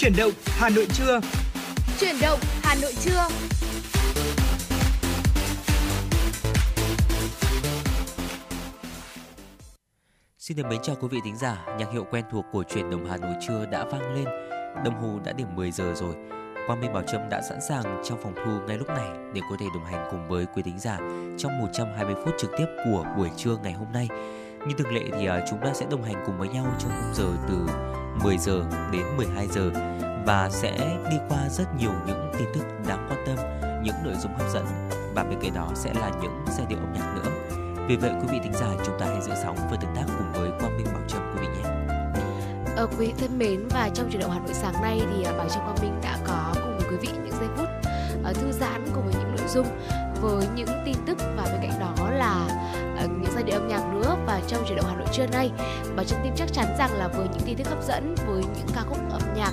Chuyển động Hà Nội trưa. Chuyển động Hà Nội trưa. Xin được mến chào quý vị thính giả, nhạc hiệu quen thuộc của chuyển động Hà Nội trưa đã vang lên. Đồng hồ đã điểm 10 giờ rồi. Quang Minh Bảo Trâm đã sẵn sàng trong phòng thu ngay lúc này để có thể đồng hành cùng với quý thính giả trong 120 phút trực tiếp của buổi trưa ngày hôm nay. Như thường lệ thì à, chúng ta sẽ đồng hành cùng với nhau trong khung giờ từ 10 giờ đến 12 giờ và sẽ đi qua rất nhiều những tin tức đáng quan tâm, những nội dung hấp dẫn và bên cạnh đó sẽ là những giai điệu âm nhạc nữa. Vì vậy quý vị thính giả chúng ta hãy giữ sóng và tương tác cùng với Quang Minh Bảo Trâm quý vị nhé. Ờ, quý vị thân mến và trong chuyển động Hà Nội sáng nay thì à, Bảo Trâm Quang Minh đã có cùng với quý vị những giây phút ờ, thư giãn cùng với những nội dung với những tin tức và bên cạnh đó là uh, những giai điệu âm nhạc nữa và trong chuyển động Hà Nội trưa nay và chân tin chắc chắn rằng là với những tin tức hấp dẫn với những ca khúc âm nhạc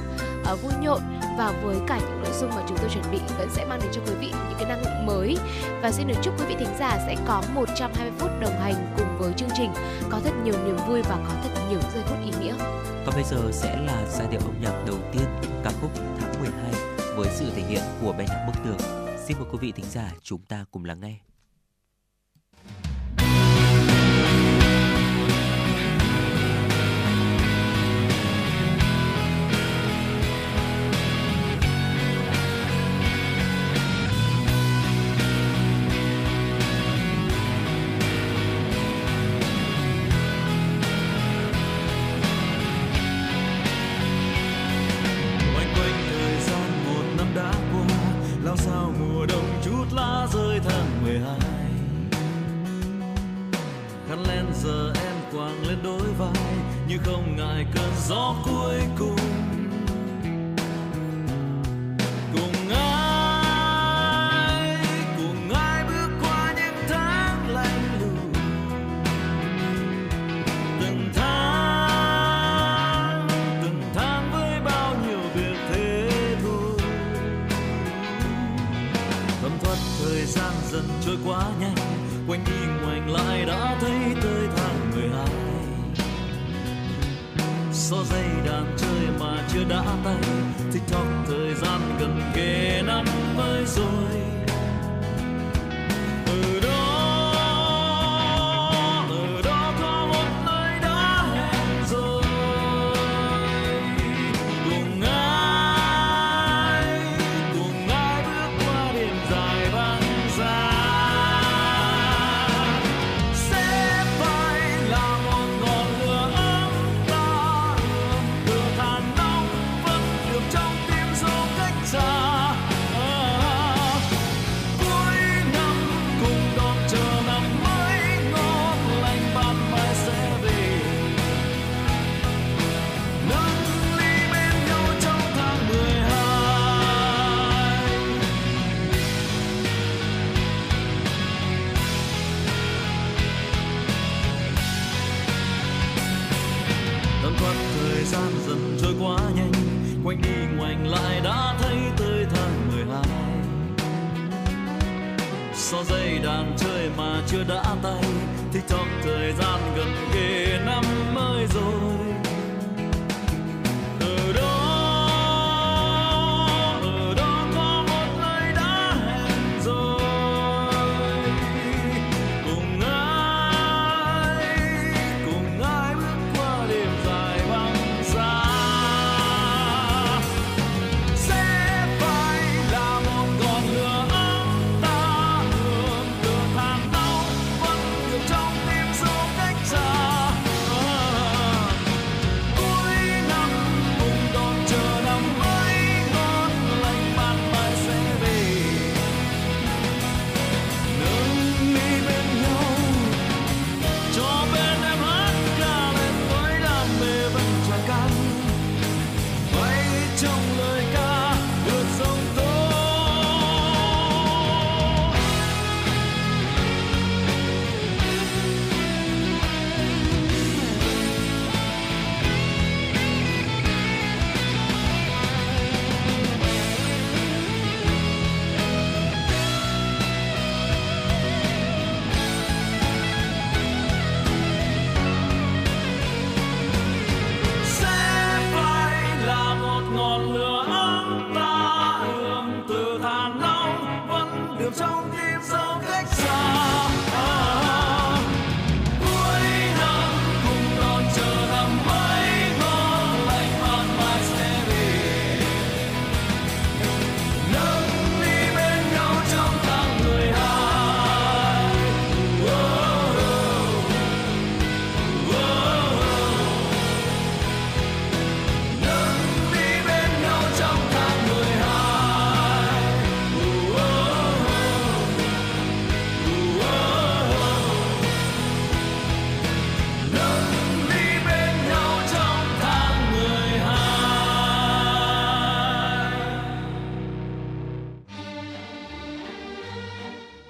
uh, vui nhộn và với cả những nội dung mà chúng tôi chuẩn bị vẫn sẽ mang đến cho quý vị những cái năng lượng mới và xin được chúc quý vị thính giả sẽ có 120 phút đồng hành cùng với chương trình có thật nhiều niềm vui và có thật nhiều giây phút ý nghĩa. Còn bây giờ sẽ là giai điệu âm nhạc đầu tiên ca khúc tháng 12 với sự thể hiện của ban nhạc Bức Tường. Xin mời quý vị thính giả chúng ta cùng lắng nghe.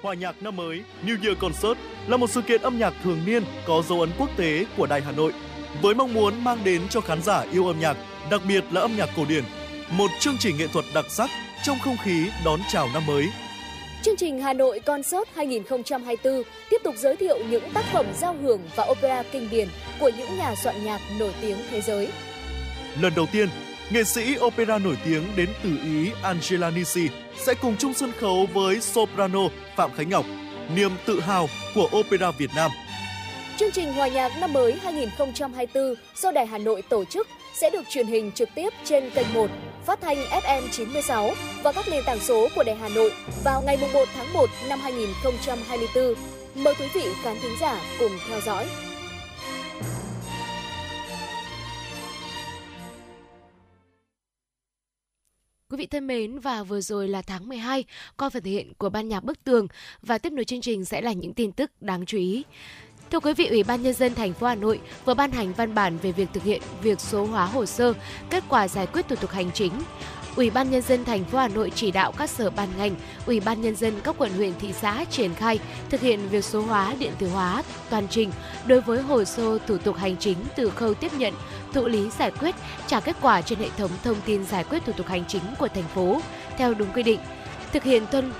Hòa nhạc năm mới New Year Concert là một sự kiện âm nhạc thường niên có dấu ấn quốc tế của Đài Hà Nội với mong muốn mang đến cho khán giả yêu âm nhạc, đặc biệt là âm nhạc cổ điển, một chương trình nghệ thuật đặc sắc trong không khí đón chào năm mới. Chương trình Hà Nội Concert 2024 tiếp tục giới thiệu những tác phẩm giao hưởng và opera kinh điển của những nhà soạn nhạc nổi tiếng thế giới. Lần đầu tiên, nghệ sĩ opera nổi tiếng đến từ Ý Angela Nisi sẽ cùng chung sân khấu với soprano Phạm Khánh Ngọc, niềm tự hào của opera Việt Nam. Chương trình Hòa nhạc năm mới 2024 do Đài Hà Nội tổ chức sẽ được truyền hình trực tiếp trên kênh 1, phát thanh FM 96 và các nền tảng số của Đài Hà Nội vào ngày 1 tháng 1 năm 2024. Mời quý vị khán thính giả cùng theo dõi. Quý vị thân mến và vừa rồi là tháng 12 qua phần thể hiện của ban nhạc Bức Tường và tiếp nối chương trình sẽ là những tin tức đáng chú ý. Thưa quý vị, Ủy ban nhân dân thành phố Hà Nội vừa ban hành văn bản về việc thực hiện việc số hóa hồ sơ, kết quả giải quyết thủ tục hành chính. Ủy ban nhân dân thành phố Hà Nội chỉ đạo các sở ban ngành, Ủy ban nhân dân các quận huyện thị xã triển khai thực hiện việc số hóa điện tử hóa toàn trình đối với hồ sơ thủ tục hành chính từ khâu tiếp nhận, thụ lý giải quyết, trả kết quả trên hệ thống thông tin giải quyết thủ tục hành chính của thành phố theo đúng quy định. Thực hiện tuân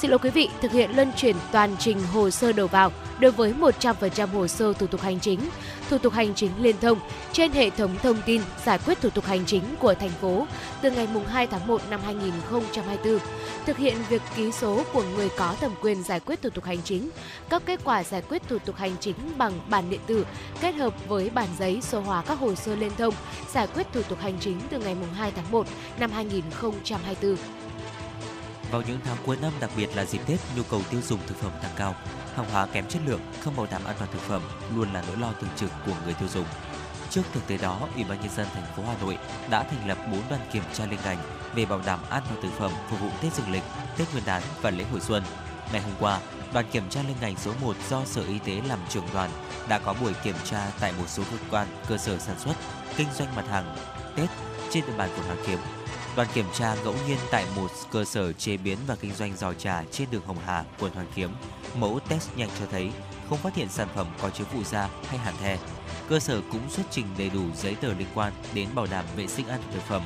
Xin lỗi quý vị, thực hiện luân chuyển toàn trình hồ sơ đầu vào đối với 100% hồ sơ thủ tục hành chính, thủ tục hành chính liên thông trên hệ thống thông tin giải quyết thủ tục hành chính của thành phố từ ngày 2 tháng 1 năm 2024. Thực hiện việc ký số của người có thẩm quyền giải quyết thủ tục hành chính, cấp kết quả giải quyết thủ tục hành chính bằng bản điện tử kết hợp với bản giấy số hóa các hồ sơ liên thông giải quyết thủ tục hành chính từ ngày 2 tháng 1 năm 2024. Vào những tháng cuối năm, đặc biệt là dịp Tết, nhu cầu tiêu dùng thực phẩm tăng cao. Hàng hóa kém chất lượng, không bảo đảm an toàn thực phẩm luôn là nỗi lo thường trực của người tiêu dùng. Trước thực tế đó, Ủy ban nhân dân thành phố Hà Nội đã thành lập 4 đoàn kiểm tra liên ngành về bảo đảm an toàn thực phẩm phục vụ Tết Dương lịch, Tết Nguyên đán và lễ hội xuân. Ngày hôm qua, đoàn kiểm tra liên ngành số 1 do Sở Y tế làm trưởng đoàn đã có buổi kiểm tra tại một số cơ quan, cơ sở sản xuất, kinh doanh mặt hàng Tết trên địa bàn quận Hoàn Kiếm Đoàn kiểm tra ngẫu nhiên tại một cơ sở chế biến và kinh doanh giò trà trên đường Hồng Hà, quận Hoàn Kiếm. Mẫu test nhanh cho thấy không phát hiện sản phẩm có chứa phụ gia hay hàn the. Cơ sở cũng xuất trình đầy đủ giấy tờ liên quan đến bảo đảm vệ sinh an toàn thực phẩm.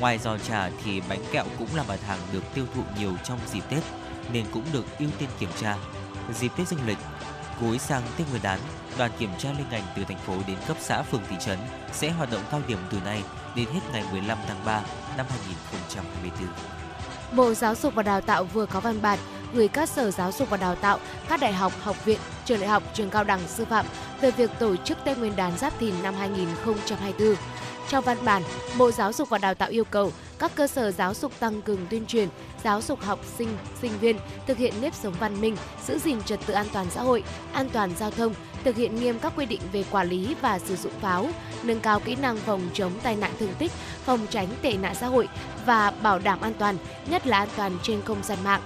Ngoài giò trà thì bánh kẹo cũng là mặt hàng được tiêu thụ nhiều trong dịp Tết nên cũng được ưu tiên kiểm tra. Dịp Tết dương lịch, cuối sang Tết Nguyên đán, đoàn kiểm tra liên ngành từ thành phố đến cấp xã phường thị trấn sẽ hoạt động cao điểm từ nay đến hết ngày 15 tháng 3 năm 2024. Bộ Giáo dục và Đào tạo vừa có văn bản gửi các sở giáo dục và đào tạo, các đại học, học viện, trường đại học, trường cao đẳng sư phạm về việc tổ chức Tết Nguyên đán Giáp Thìn năm 2024. Trong văn bản, Bộ Giáo dục và Đào tạo yêu cầu các cơ sở giáo dục tăng cường tuyên truyền, giáo dục học sinh, sinh viên thực hiện nếp sống văn minh, giữ gìn trật tự an toàn xã hội, an toàn giao thông, thực hiện nghiêm các quy định về quản lý và sử dụng pháo, nâng cao kỹ năng phòng chống tai nạn thương tích, phòng tránh tệ nạn xã hội và bảo đảm an toàn, nhất là an toàn trên không gian mạng.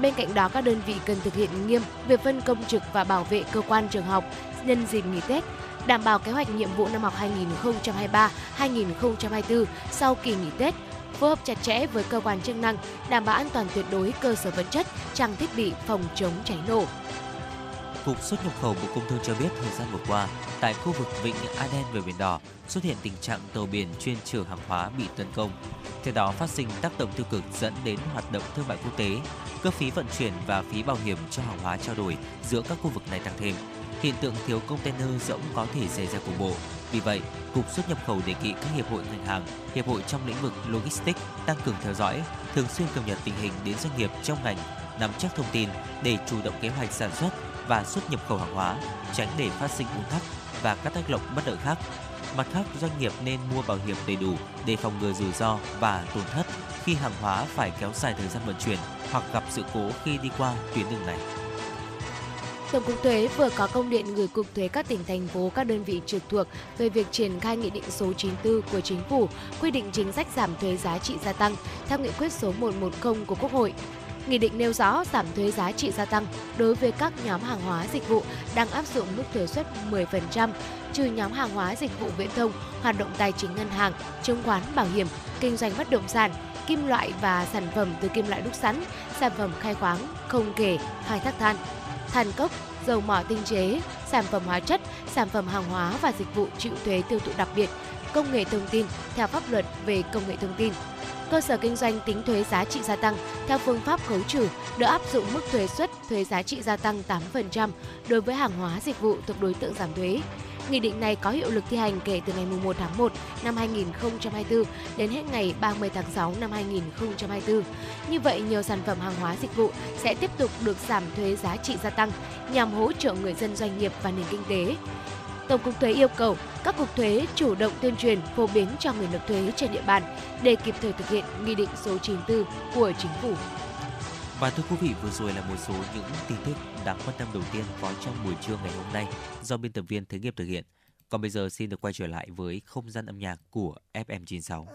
Bên cạnh đó, các đơn vị cần thực hiện nghiêm việc phân công trực và bảo vệ cơ quan trường học nhân dịp nghỉ Tết, đảm bảo kế hoạch nhiệm vụ năm học 2023-2024 sau kỳ nghỉ Tết, phối hợp chặt chẽ với cơ quan chức năng, đảm bảo an toàn tuyệt đối cơ sở vật chất, trang thiết bị phòng chống cháy nổ. Cục xuất nhập khẩu Bộ Công Thương cho biết thời gian vừa qua, tại khu vực Vịnh Aden về Biển Đỏ xuất hiện tình trạng tàu biển chuyên chở hàng hóa bị tấn công. Theo đó phát sinh tác động tiêu cực dẫn đến hoạt động thương mại quốc tế, cước phí vận chuyển và phí bảo hiểm cho hàng hóa trao đổi giữa các khu vực này tăng thêm. Hiện tượng thiếu container rỗng có thể xảy ra cục bộ. Vì vậy, Cục xuất nhập khẩu đề nghị các hiệp hội ngành hàng, hiệp hội trong lĩnh vực logistics tăng cường theo dõi, thường xuyên cập nhật tình hình đến doanh nghiệp trong ngành, nắm chắc thông tin để chủ động kế hoạch sản xuất và xuất nhập khẩu hàng hóa, tránh để phát sinh ùn tắc và các tác động bất lợi khác. Mặt khác, doanh nghiệp nên mua bảo hiểm đầy đủ để phòng ngừa rủi ro và tổn thất khi hàng hóa phải kéo dài thời gian vận chuyển hoặc gặp sự cố khi đi qua tuyến đường này. Tổng cục Thuế vừa có công điện gửi Cục Thuế các tỉnh, thành phố, các đơn vị trực thuộc về việc triển khai Nghị định số 94 của Chính phủ quy định chính sách giảm thuế giá trị gia tăng theo Nghị quyết số 110 của Quốc hội. Nghị định nêu rõ giảm thuế giá trị gia tăng đối với các nhóm hàng hóa dịch vụ đang áp dụng mức thuế suất 10%, trừ nhóm hàng hóa dịch vụ viễn thông, hoạt động tài chính ngân hàng, chứng khoán, bảo hiểm, kinh doanh bất động sản, kim loại và sản phẩm từ kim loại đúc sẵn, sản phẩm khai khoáng, không kể khai thác than, than cốc, dầu mỏ tinh chế, sản phẩm hóa chất, sản phẩm hàng hóa và dịch vụ chịu thuế tiêu thụ đặc biệt, công nghệ thông tin theo pháp luật về công nghệ thông tin. Cơ sở kinh doanh tính thuế giá trị gia tăng theo phương pháp khấu trừ được áp dụng mức thuế suất thuế giá trị gia tăng 8% đối với hàng hóa dịch vụ thuộc đối tượng giảm thuế. Nghị định này có hiệu lực thi hành kể từ ngày 1 tháng 1 năm 2024 đến hết ngày 30 tháng 6 năm 2024. Như vậy, nhiều sản phẩm hàng hóa dịch vụ sẽ tiếp tục được giảm thuế giá trị gia tăng nhằm hỗ trợ người dân doanh nghiệp và nền kinh tế. Tổng cục thuế yêu cầu các cục thuế chủ động tuyên truyền phổ biến cho người nộp thuế trên địa bàn để kịp thời thực hiện nghị định số 94 của chính phủ. Và thưa quý vị, vừa rồi là một số những tin tức đáng quan tâm đầu tiên có trong buổi trưa ngày hôm nay do biên tập viên Thế Nghiệp thực hiện. Còn bây giờ xin được quay trở lại với không gian âm nhạc của FM96.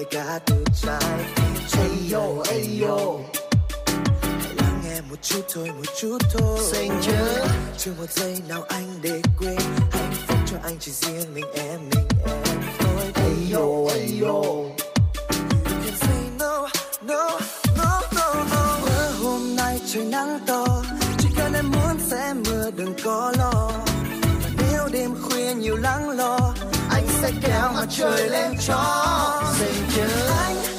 Lời ca từ trái. Hey yo, hey yo. Hãy lắng nghe một chút thôi, một chút thôi. Say chớ, chưa một giây nào anh để quên hạnh phúc cho anh chỉ riêng mình em, mình em thôi. Hey yo, hey yo. You can say no, no, no, no, no. Mưa hôm nay trời nắng to, chỉ cần em muốn sẽ mưa đừng có lo. Và nếu đêm khuya nhiều lắng lo, sẽ kéo mặt trời lên cho. Dành chờ anh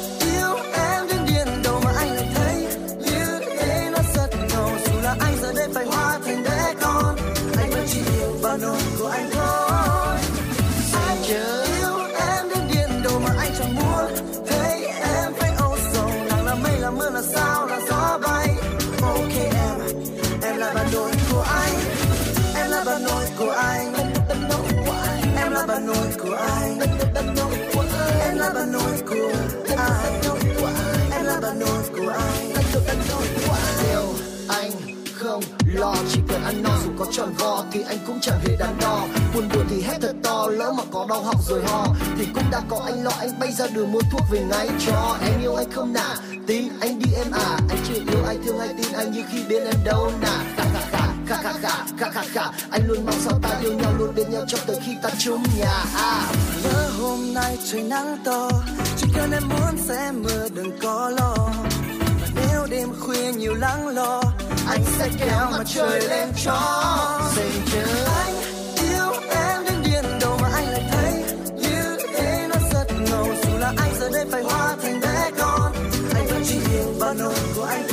em bà nội của ai? Em là bà nội của ai? Em là bà nội của ai? Yêu anh không lo, chỉ cần ăn no, dù có tròn vo thì anh cũng chẳng hề đắn đo. Buồn buồn thì hét thật to, lỡ mà có đau họng rồi ho, thì cũng đã có anh lo. Anh bay ra đường mua thuốc về ngay cho em. Yêu anh không nả tin anh đi em à. Anh chưa yêu ai, thương ai tin anh như khi bên em đâu nả kha kha kha kha kha kha anh luôn mong sao ta yêu nhau luôn bên nhau cho tới khi ta chung nhà. À. lỡ hôm nay trời nắng to, chỉ cần em muốn sẽ mưa đừng có lo. Nếu đêm khuya nhiều lắng lo, anh sẽ kéo mặt trời lên cho. Anh yêu em đến điên đầu mà anh lại thấy như thế nó rất ngầu. Dù là anh giờ đây phải hóa thành bé con, anh vẫn chỉ yêu bao nỗi của anh.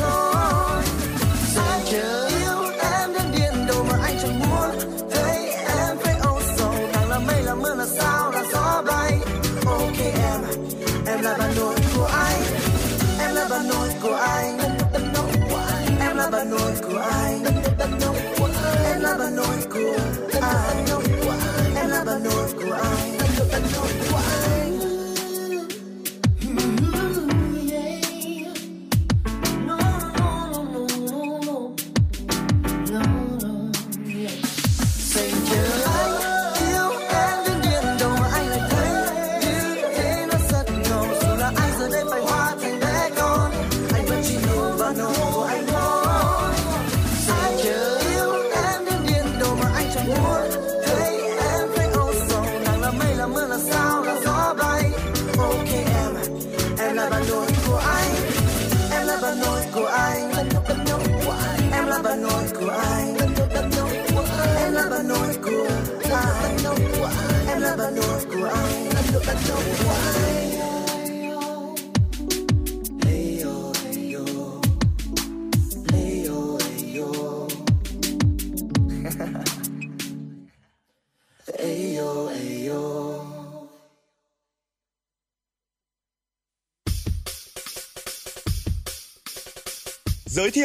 bà nội của ai em là bà nội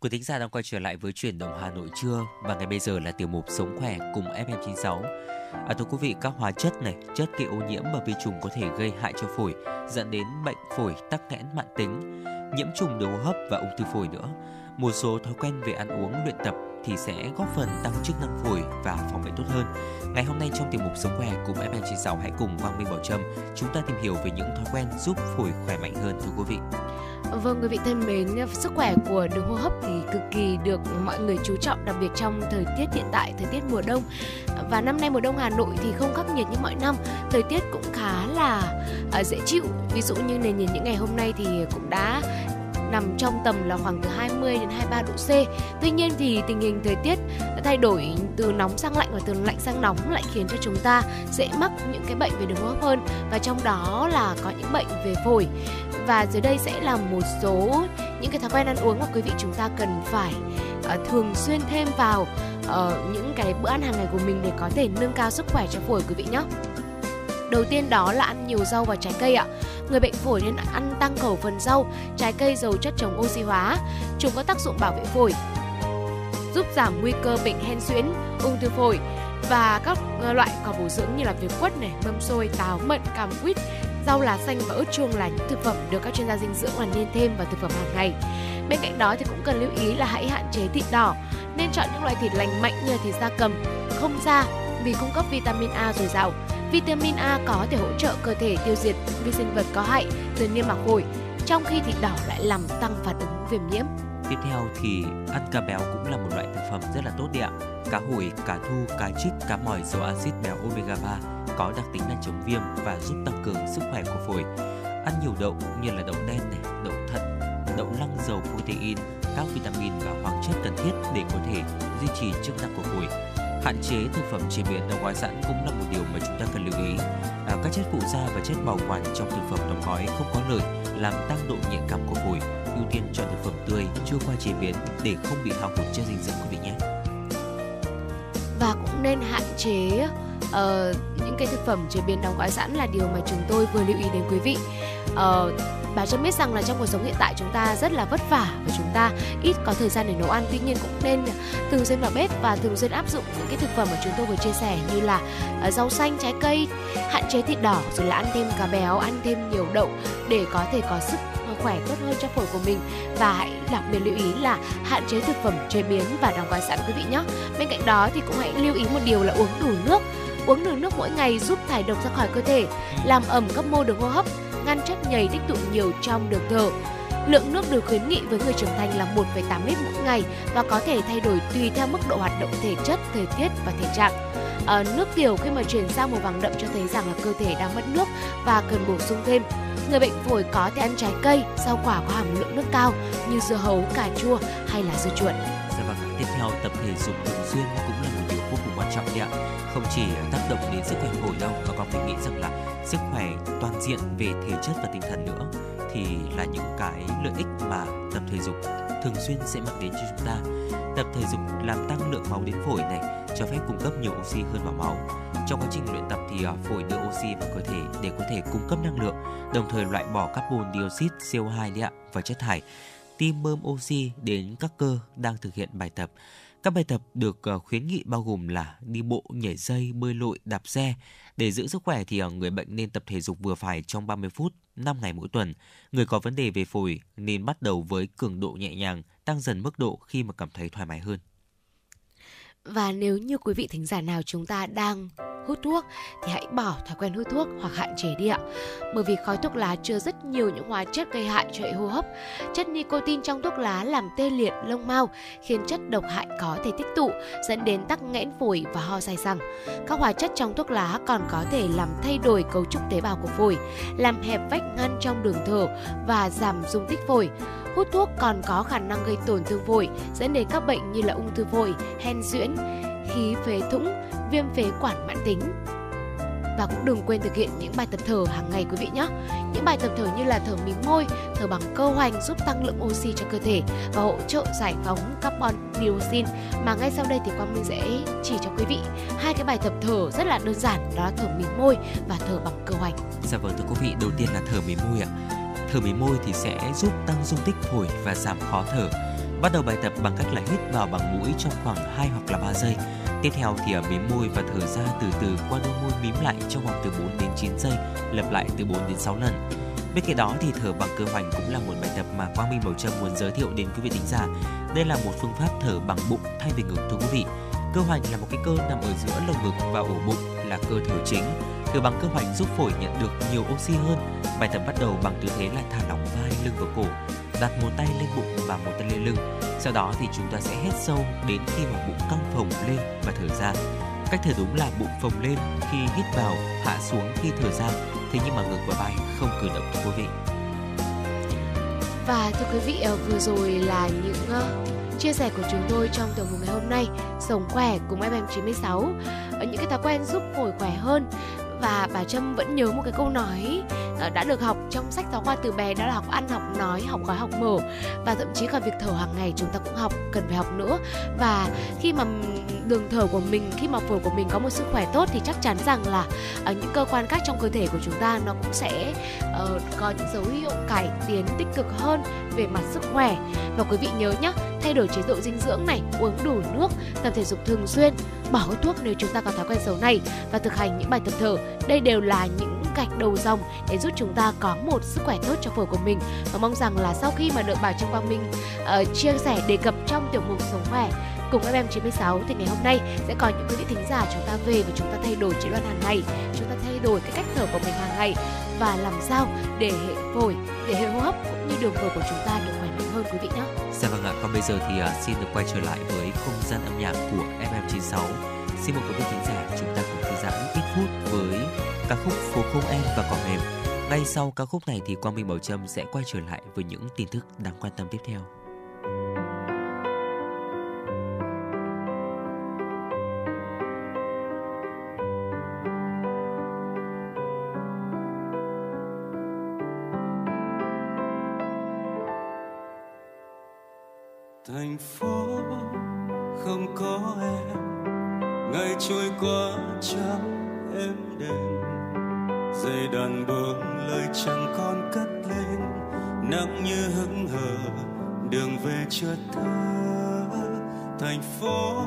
Quý thính giả đang quay trở lại với chuyển động Hà Nội trưa và ngày bây giờ là tiểu mục Sống khỏe cùng FM96. À, thưa quý vị, các hóa chất này, chất gây ô nhiễm và vi trùng có thể gây hại cho phổi, dẫn đến bệnh phổi tắc nghẽn mãn tính, nhiễm trùng đường hô hấp và ung thư phổi nữa. Một số thói quen về ăn uống, luyện tập thì sẽ góp phần tăng chức năng phổi và phòng bệnh tốt hơn. Ngày hôm nay trong tiểu mục Sống khỏe cùng FM96 hãy cùng Quang Minh Bảo Trâm chúng ta tìm hiểu về những thói quen giúp phổi khỏe mạnh hơn thưa quý vị. Vâng quý vị thân mến, sức khỏe của đường hô hấp thì cực kỳ được mọi người chú trọng đặc biệt trong thời tiết hiện tại, thời tiết mùa đông. Và năm nay mùa đông Hà Nội thì không khắc nghiệt như mọi năm, thời tiết cũng khá là à, dễ chịu. Ví dụ như nền nhiệt những ngày hôm nay thì cũng đã nằm trong tầm là khoảng từ 20 đến 23 độ C. Tuy nhiên thì tình hình thời tiết đã thay đổi từ nóng sang lạnh và từ lạnh sang nóng lại khiến cho chúng ta dễ mắc những cái bệnh về đường hô hấp hơn và trong đó là có những bệnh về phổi. Và dưới đây sẽ là một số những cái thói quen ăn uống mà quý vị chúng ta cần phải uh, thường xuyên thêm vào uh, những cái bữa ăn hàng ngày của mình để có thể nâng cao sức khỏe cho phổi quý vị nhé. Đầu tiên đó là ăn nhiều rau và trái cây ạ. Người bệnh phổi nên ăn tăng khẩu phần rau, trái cây giàu chất chống oxy hóa. Chúng có tác dụng bảo vệ phổi, giúp giảm nguy cơ bệnh hen suyễn, ung thư phổi và các ờ, loại quả bổ dưỡng như là việt quất này, mâm xôi, táo, mận, cam quýt, rau lá xanh và ớt chuông là những thực phẩm được các chuyên gia dinh dưỡng là nên thêm vào thực phẩm hàng ngày. Bên cạnh đó thì cũng cần lưu ý là hãy hạn chế thịt đỏ, nên chọn những loại thịt lành mạnh như thịt da cầm, không da vì cung cấp vitamin A dồi dào. Vitamin A có thể hỗ trợ cơ thể tiêu diệt vi sinh vật có hại từ niêm mạc phổi, trong khi thịt đỏ lại làm tăng phản ứng viêm nhiễm. Tiếp theo thì ăn cá béo cũng là một loại thực phẩm rất là tốt đấy ạ. Cá hồi, cá thu, cá trích, cá mòi giàu axit béo omega 3 có đặc tính là chống viêm và giúp tăng cường sức khỏe của phổi. Ăn nhiều đậu như là đậu đen này, đậu thận, đậu lăng giàu protein, các vitamin và khoáng chất cần thiết để có thể duy trì chức năng của phổi. Hạn chế thực phẩm chế biến đóng gói sẵn cũng là một điều mà chúng ta cần lưu ý. À, các chất phụ gia và chất bảo quản trong thực phẩm đóng gói không có lợi làm tăng độ nhạy cảm của phổi. Ưu tiên chọn thực phẩm tươi chưa qua chế biến để không bị hao hụt chất dinh dưỡng quý vị nhé. Và cũng nên hạn chế uh, những cái thực phẩm chế biến đóng gói sẵn là điều mà chúng tôi vừa lưu ý đến quý vị. Uh, bà cho biết rằng là trong cuộc sống hiện tại chúng ta rất là vất vả và chúng ta ít có thời gian để nấu ăn, tuy nhiên cũng nên thường xuyên vào bếp và thường xuyên áp dụng những cái thực phẩm mà chúng tôi vừa chia sẻ như là ờ, rau xanh, trái cây, hạn chế thịt đỏ, rồi là ăn thêm cá béo, ăn thêm nhiều đậu để có thể có sức khỏe tốt hơn cho phổi của mình. Và hãy đặc biệt lưu ý là hạn chế thực phẩm chế biến và đóng gói sẵn, quý vị nhé bên cạnh đó thì cũng hãy lưu ý một điều là uống đủ nước. Uống đủ nước mỗi ngày giúp thải độc ra khỏi cơ thể, làm ẩm các mô đường hô hấp ngăn chất nhầy tích tụ nhiều trong đường thở. Lượng nước được khuyến nghị với người trưởng thành là 1,8 lít mỗi ngày và có thể thay đổi tùy theo mức độ hoạt động thể chất, thời tiết và thể trạng. À, nước tiểu khi mà chuyển sang màu vàng đậm cho thấy rằng là cơ thể đang mất nước và cần bổ sung thêm. Người bệnh phổi có thể ăn trái cây, rau quả có hàm lượng nước cao như dưa hấu, cà chua hay là dưa chuột. Dạ vâng, tiếp theo tập thể dục thường xuyên cũng là trọng đấy ạ. Không chỉ tác động đến sức khỏe phổi đâu mà còn phải nghĩ rằng là sức khỏe toàn diện về thể chất và tinh thần nữa thì là những cái lợi ích mà tập thể dục thường xuyên sẽ mang đến cho chúng ta. Tập thể dục làm tăng lượng máu đến phổi này, cho phép cung cấp nhiều oxy hơn vào máu. Trong quá trình luyện tập thì à, phổi đưa oxy vào cơ thể để có thể cung cấp năng lượng, đồng thời loại bỏ carbon dioxide, CO2 đấy ạ và chất thải, tim bơm oxy đến các cơ đang thực hiện bài tập. Các bài tập được ờ, khuyến nghị bao gồm là đi bộ, nhảy dây, bơi lội, đạp xe. Để giữ sức khỏe thì ờ, người bệnh nên tập thể dục vừa phải trong 30 phút, 5 ngày mỗi tuần. Người có vấn đề về phổi nên bắt đầu với cường độ nhẹ nhàng, tăng dần mức độ khi mà cảm thấy thoải mái hơn. Và nếu như quý vị thính giả nào chúng ta đang hút thuốc thì hãy bỏ thói quen hút thuốc hoặc hạn chế đi ạ. Bởi vì khói thuốc lá chứa rất nhiều những hóa chất gây hại cho hệ hô hấp. Chất nicotine trong thuốc lá làm tê liệt lông mao, khiến chất độc hại có thể tích tụ, dẫn đến tắc nghẽn phổi và ho dài xăng. Các hóa chất trong thuốc lá còn có thể làm thay đổi cấu trúc tế bào của phổi, làm hẹp vách ngăn trong đường thở và giảm dung tích phổi. Hút thuốc còn có khả năng gây tổn thương phổi, dẫn đến các bệnh như là ung thư phổi, hen suyễn, khí phế thủng, viêm phế quản mãn tính. và cũng đừng quên thực hiện những bài tập thở hàng ngày quý vị nhé. Những bài tập thở như là thở mím môi, thở bằng cơ hoành giúp tăng lượng oxy cho cơ thể và hỗ trợ giải phóng carbon dioxide mà ngay sau đây thì Quang Minh sẽ chỉ cho quý vị hai cái bài tập thở rất là đơn giản đó là thở mím môi và thở bằng cơ hoành. Dạ vâng thưa quý vị, đầu tiên là thở mím môi ạ. Thở mím môi thì sẽ giúp tăng dung tích phổi và giảm khó thở. Bắt đầu bài tập bằng cách là hít vào bằng mũi trong khoảng 2 hoặc là 3 giây. Tiếp theo thì ở mím môi và thở ra từ từ qua đôi môi mím lại trong vòng từ 4 đến 9 giây, lặp lại từ 4 đến 6 lần. Bên cạnh đó thì thở bằng cơ hoành cũng là một bài tập mà Quang Minh Bảo Trâm muốn giới thiệu đến quý vị thính giả. Đây là một phương pháp thở bằng bụng thay vì ngực thưa quý vị. Cơ hoành là một cái cơ nằm ở giữa lồng ngực và ổ bụng là cơ thở chính. Thở bằng cơ hoành giúp phổi nhận được nhiều oxy hơn. Bài tập bắt đầu bằng tư thế là thả lỏng vai, lưng và cổ, đặt một tay lên bụng và một tay lên lưng. Sau đó thì chúng ta sẽ hít sâu đến khi mà bụng căng phồng lên và thở ra. Cách thở đúng là bụng phồng lên khi hít vào, hạ xuống khi thở ra. Thế nhưng mà ngực và vai không cử động thưa quý vị. Và thưa quý vị, ờ, vừa rồi là những ờ, chia sẻ của chúng tôi trong tiểu mục ngày hôm nay sống khỏe cùng FM96 ờ, những cái thói quen giúp phổi khỏe hơn và bà Trâm vẫn nhớ một cái câu nói ờ, đã được học trong sách giáo khoa từ bé, đó là học ăn, học nói, học gói, học mở. Và thậm chí cả việc thở hàng ngày chúng ta cũng học, cần phải học nữa. Và khi mà đường thở của mình khi mà phổi của mình có một sức khỏe tốt thì chắc chắn rằng là uh, những cơ quan khác trong cơ thể của chúng ta nó cũng sẽ uh, có những dấu hiệu cải tiến tích cực hơn về mặt sức khỏe. Và quý vị nhớ nhé thay đổi chế độ dinh dưỡng này uống đủ nước tập thể dục thường xuyên bỏ hút thuốc nếu chúng ta có thói quen xấu này và thực hành những bài tập thở. Đây đều là những gạch đầu dòng để giúp chúng ta có một sức khỏe tốt cho phổi của mình. Và mong rằng là sau khi mà được bà Trương Quang Minh uh, chia sẻ đề cập trong tiểu mục sống khỏe cùng FM 96 thì ngày hôm nay sẽ có những quý vị thính giả chúng ta về và chúng ta thay đổi chế độ ăn hàng ngày chúng ta thay đổi cái cách thở của mình hàng ngày và làm sao để hệ phổi để hệ hô hấp cũng như đường phổi của chúng ta được khỏe mạnh hơn quý vị nhé. Dạ vâng ạ, còn bây giờ thì uh, xin được quay trở lại với không gian âm nhạc của FM96. Xin mời quý vị thính giả chúng ta cùng thư giãn ít phút với ca khúc Phố không em và cỏ mềm. Ngay sau ca khúc này thì Quang Minh Bảo Trâm sẽ quay trở lại với những tin tức đáng quan tâm tiếp theo. Phố không có em. Ngày trôi qua chẳng êm đềm. Dây đàn buông lời chẳng còn cất lên. Nắng như hững hờ, đường về chưa thơ. Thành phố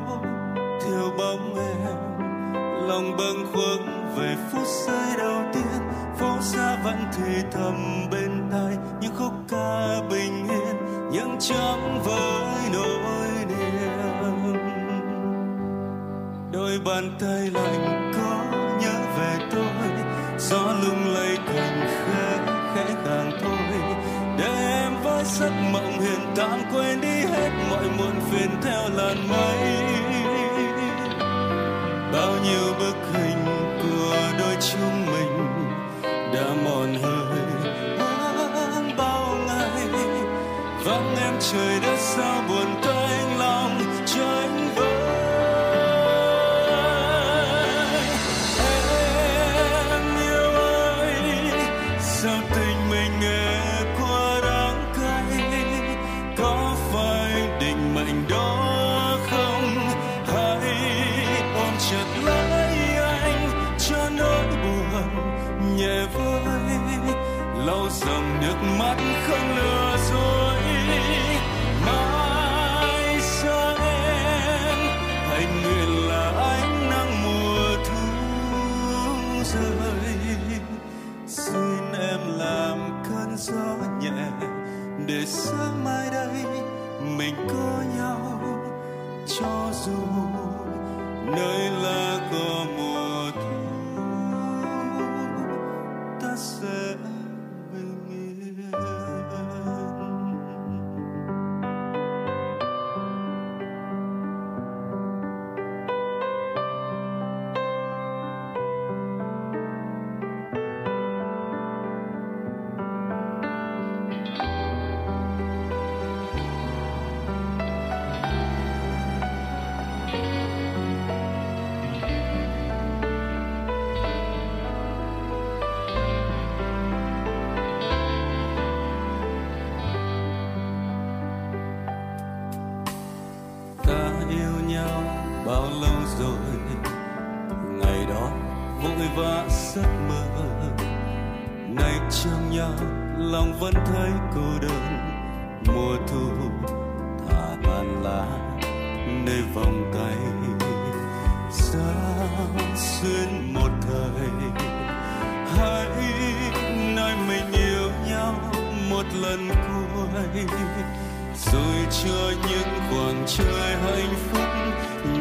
rồi chưa những khoảng trời hạnh phúc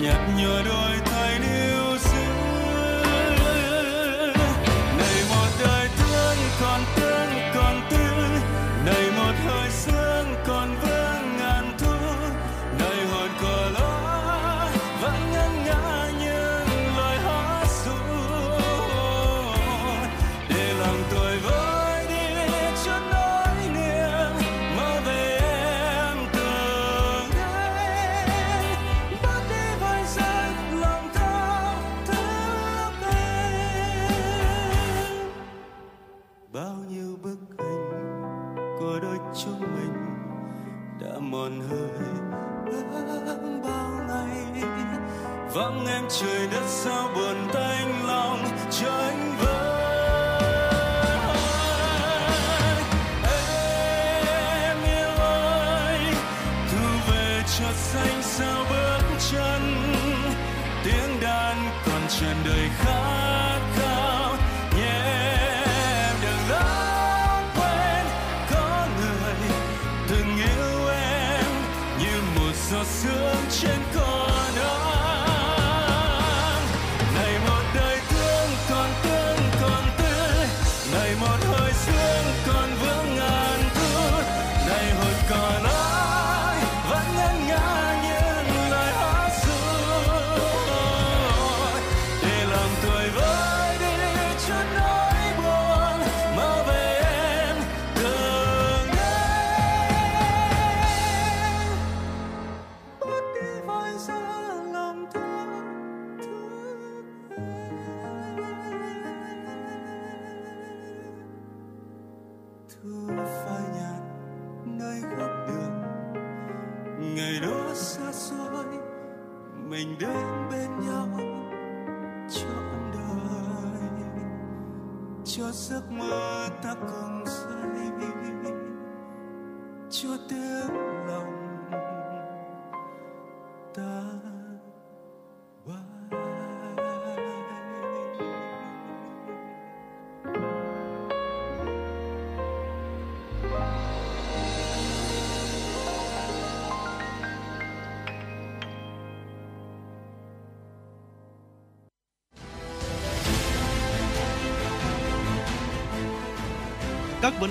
nhạt nhòa đôi tay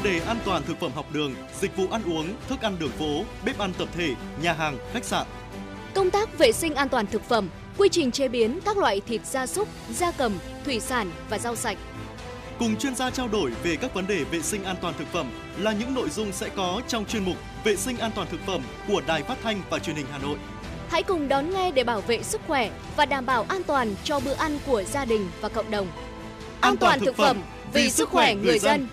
vấn đề an toàn thực phẩm học đường, dịch vụ ăn uống, thức ăn đường phố, bếp ăn tập thể, nhà hàng, khách sạn. Công tác vệ sinh an toàn thực phẩm, quy trình chế biến các loại thịt gia súc, gia cầm, thủy sản và rau sạch. Cùng chuyên gia trao đổi về các vấn đề vệ sinh an toàn thực phẩm là những nội dung sẽ có trong chuyên mục Vệ sinh an toàn thực phẩm của Đài Phát thanh và Truyền hình Hà Nội. Hãy cùng đón nghe để bảo vệ sức khỏe và đảm bảo an toàn cho bữa ăn của gia đình và cộng đồng. An toàn thực phẩm vì sức khỏe người dân.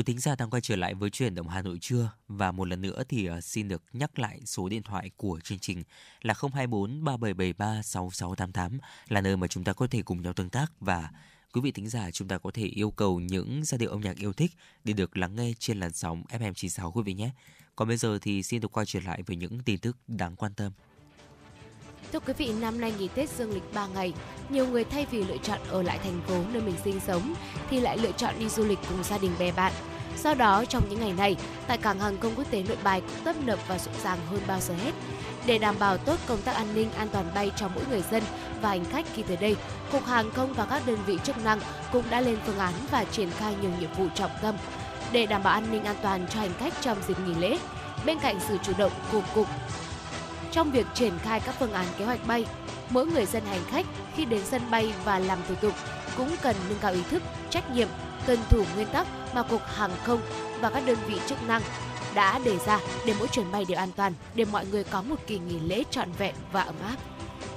Quý thính giả đang quay trở lại với chuyển động Hà Nội trưa và một lần nữa thì ờ, xin được nhắc lại số điện thoại của chương trình là 024 3773 6688 là nơi mà chúng ta có thể cùng nhau tương tác và quý vị thính giả, chúng ta có thể yêu cầu những giai điệu âm nhạc yêu thích để được lắng nghe trên làn sóng FM96 quý vị nhé. Còn bây giờ thì xin được quay trở lại với những tin tức đáng quan tâm. Thưa quý vị, năm nay nghỉ Tết dương lịch 3 ngày, nhiều người thay vì lựa chọn ở lại thành phố nơi mình sinh sống thì lại lựa chọn đi du lịch cùng gia đình bè bạn. Do đó, trong những ngày này, tại cảng hàng không quốc tế Nội Bài cũng tấp nập và rộn ràng hơn bao giờ hết. Để đảm bảo tốt công tác an ninh an toàn bay cho mỗi người dân và hành khách khi tới đây, Cục Hàng không và các đơn vị chức năng cũng đã lên phương án và triển khai nhiều nhiệm vụ trọng tâm để đảm bảo an ninh an toàn cho hành khách trong dịp nghỉ lễ. Bên cạnh sự chủ động của cục trong việc triển khai các phương án kế hoạch bay, mỗi người dân hành khách khi đến sân bay và làm thủ tục cũng cần nâng cao ý thức, trách nhiệm, tuân thủ nguyên tắc mà Cục Hàng không và các đơn vị chức năng đã đề ra để mỗi chuyến bay đều an toàn, để mọi người có một kỳ nghỉ lễ trọn vẹn và ấm áp.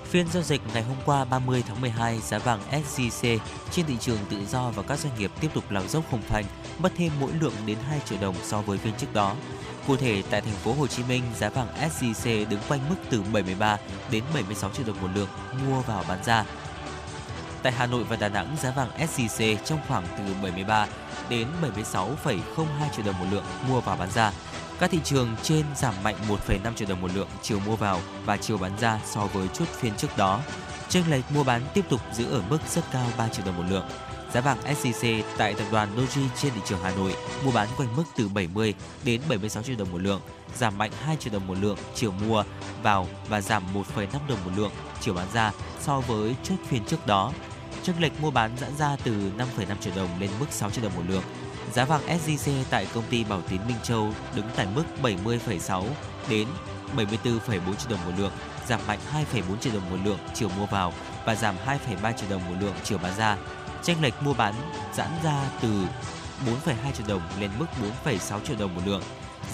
Phiên giao dịch ngày hôm qua 30 tháng 12, giá vàng SJC trên thị trường tự do và các doanh nghiệp tiếp tục lao dốc khủng phanh, mất thêm mỗi lượng đến 2 triệu đồng so với phiên trước đó. Cụ thể tại thành phố Hồ Chí Minh, giá vàng SJC đứng quanh mức từ 73 đến 76 triệu đồng một lượng mua vào bán ra. Tại Hà Nội và Đà Nẵng, giá vàng SJC trong khoảng từ 73 đến 76,02 triệu đồng một lượng mua vào bán ra. Các thị trường trên giảm mạnh 1,5 triệu đồng một lượng chiều mua vào và chiều bán ra so với chốt phiên trước đó. Chênh lệch mua bán tiếp tục giữ ở mức rất cao 3 triệu đồng một lượng. Giá vàng SJC tại tập đoàn Doji trên thị trường Hà Nội mua bán quanh mức từ 70 đến 76 triệu đồng một lượng, giảm mạnh 2 triệu đồng một lượng chiều mua vào và giảm 1,5 đồng một lượng chiều bán ra so với chốt phiên trước đó. Chênh lệch mua bán giãn ra từ 5,5 triệu đồng lên mức 6 triệu đồng một lượng. Giá vàng SJC tại công ty Bảo Tín Minh Châu đứng tại mức 70,6 đến 74,4 triệu đồng một lượng, giảm mạnh 2,4 triệu đồng một lượng chiều mua vào và giảm 2,3 triệu đồng một lượng chiều bán ra. Chênh lệch mua bán giãn ra từ 4,2 triệu đồng lên mức 4,6 triệu đồng một lượng.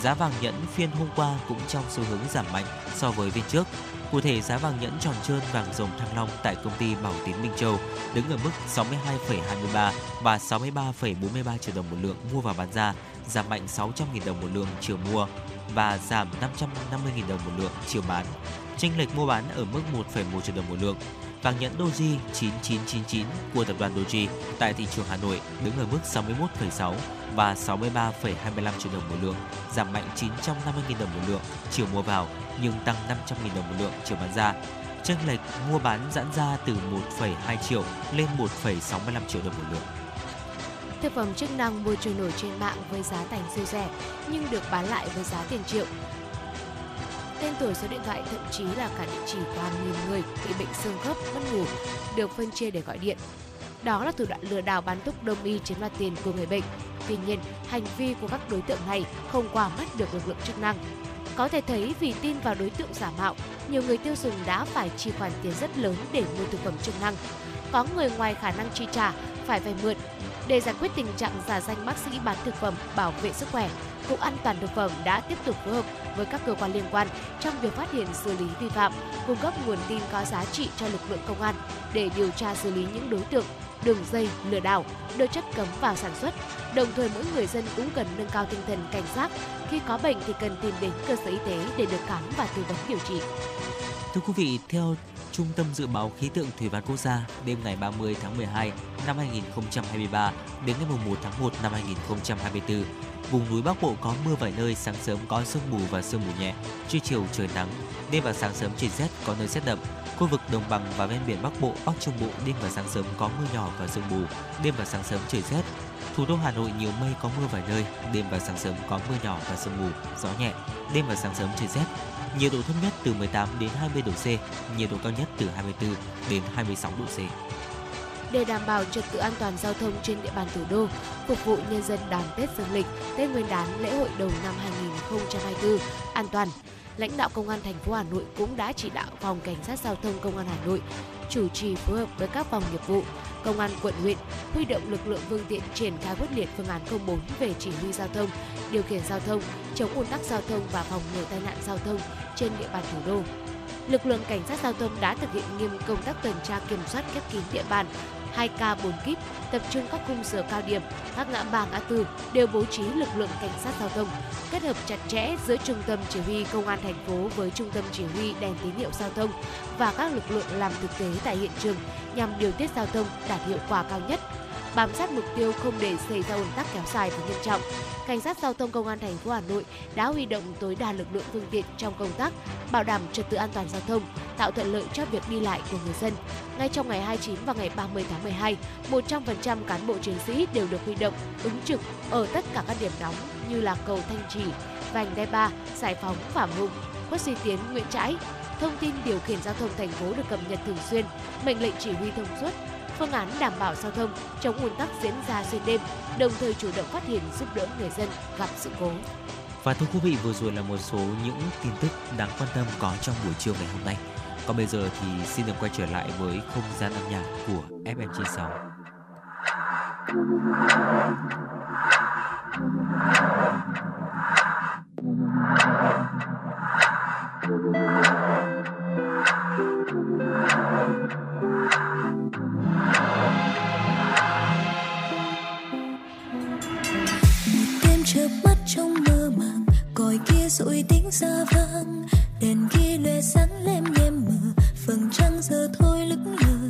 Giá vàng nhẫn phiên hôm qua cũng trong xu hướng giảm mạnh so với phiên trước. Cụ thể, giá vàng nhẫn tròn trơn vàng rồng thăng long tại công ty Bảo Tín Minh Châu đứng ở mức 62,23 và 63,43 triệu đồng một lượng mua và bán ra, giảm mạnh 600.000 đồng một lượng chiều mua và giảm 550.000 đồng một lượng chiều bán. Chênh lệch mua bán ở mức 1,1 triệu đồng một lượng. Vàng nhẫn Doji 9999 của tập đoàn Doji tại thị trường Hà Nội đứng ở mức 61,6 và 63,25 triệu đồng một lượng, giảm mạnh 950.000 đồng một lượng chiều mua vào nhưng tăng 500.000 đồng một lượng chiều bán ra. Chênh lệch mua bán giãn ra từ 1,2 triệu lên 1,65 triệu đồng một lượng. Thực phẩm chức năng mua trôi nổi trên mạng với giá thành siêu rẻ nhưng được bán lại với giá tiền triệu. Tên tuổi số điện thoại thậm chí là cả địa chỉ của hàng nghìn người bị bệnh xương khớp, mất ngủ được phân chia để gọi điện. Đó là thủ đoạn lừa đảo bán thuốc đông y chiếm đoạt tiền của người bệnh. Tuy nhiên, hành vi của các đối tượng này không qua mắt được lực lượng chức năng. Có thể thấy vì tin vào đối tượng giả mạo, nhiều người tiêu dùng đã phải chi khoản tiền rất lớn để mua thực phẩm chức năng. Có người ngoài khả năng chi trả phải vay mượn. Để giải quyết tình trạng giả danh bác sĩ bán thực phẩm bảo vệ sức khỏe, Cục An toàn thực phẩm đã tiếp tục phối hợp với các cơ quan liên quan trong việc phát hiện xử lý vi phạm, cung cấp nguồn tin có giá trị cho lực lượng công an để điều tra xử lý những đối tượng đường dây lừa đảo đưa chất cấm vào sản xuất. Đồng thời mỗi người dân cũng cần nâng cao tinh thần cảnh giác, khi có bệnh thì cần tìm đến cơ sở y tế để được khám và tư vấn điều trị. Thưa quý vị, theo Trung tâm Dự báo Khí tượng Thủy văn Quốc gia, đêm ngày 30 tháng 12 năm 2023 đến ngày 1 tháng 1 năm 2024, vùng núi Bắc Bộ có mưa vài nơi, sáng sớm có sương mù và sương mù nhẹ, trưa chiều trời nắng, đêm và sáng sớm trời rét có nơi rét đậm. Khu vực đồng bằng và ven biển Bắc Bộ, Bắc Trung Bộ đêm và sáng sớm có mưa nhỏ và sương mù, đêm và sáng sớm trời rét. Thủ đô Hà Nội nhiều mây có mưa vài nơi, đêm và sáng sớm có mưa nhỏ và sương mù, gió nhẹ, đêm và sáng sớm trời rét. Nhiệt độ thấp nhất từ 18 đến 20 độ C, nhiệt độ cao nhất từ 24 đến 26 độ C. Để đảm bảo trật tự an toàn giao thông trên địa bàn thủ đô, phục vụ nhân dân đón Tết Dương lịch, Tết Nguyên đán lễ hội đầu năm 2024 an toàn, lãnh đạo công an thành phố Hà Nội cũng đã chỉ đạo phòng cảnh sát giao thông công an Hà Nội chủ trì phối hợp với các phòng nghiệp vụ, công an quận huyện huy động lực lượng phương tiện triển khai quyết liệt phương án 04 về chỉ huy giao thông, điều khiển giao thông, chống ùn tắc giao thông và phòng ngừa tai nạn giao thông trên địa bàn thủ đô. Lực lượng cảnh sát giao thông đã thực hiện nghiêm công tác tuần tra kiểm soát khép kín địa bàn, 2 ca 4 kíp, tập trung các khung giờ cao điểm, các ngã ba ngã tư đều bố trí lực lượng cảnh sát giao thông, kết hợp chặt chẽ giữa trung tâm chỉ huy công an thành phố với trung tâm chỉ huy đèn tín hiệu giao thông và các lực lượng làm thực tế tại hiện trường nhằm điều tiết giao thông đạt hiệu quả cao nhất bám sát mục tiêu không để xảy ra ùn tắc kéo dài và nghiêm trọng. Cảnh sát giao thông công an thành phố Hà Nội đã huy động tối đa lực lượng phương tiện trong công tác bảo đảm trật tự an toàn giao thông, tạo thuận lợi cho việc đi lại của người dân. Ngay trong ngày 29 và ngày 30 tháng 12, 100% cán bộ chiến sĩ đều được huy động ứng trực ở tất cả các điểm nóng như là cầu Thanh Trì, vành đai 3, Giải phóng Phạm Hùng, quốc Duy Tiến, Nguyễn Trãi. Thông tin điều khiển giao thông thành phố được cập nhật thường xuyên, mệnh lệnh chỉ huy thông suốt, phương án đảm bảo giao thông chống ùn tắc diễn ra xuyên đêm, đồng thời chủ động phát hiện giúp đỡ người dân gặp sự cố. Và thưa quý vị, vừa rồi là một số những tin tức đáng quan tâm có trong buổi chiều ngày hôm nay. Còn bây giờ thì xin được quay trở lại với không gian âm nhạc của FM96. Tiếng xa vang. Đèn ghi lệ sáng lem nhem mờ phần trăng giờ thôi lững lờ.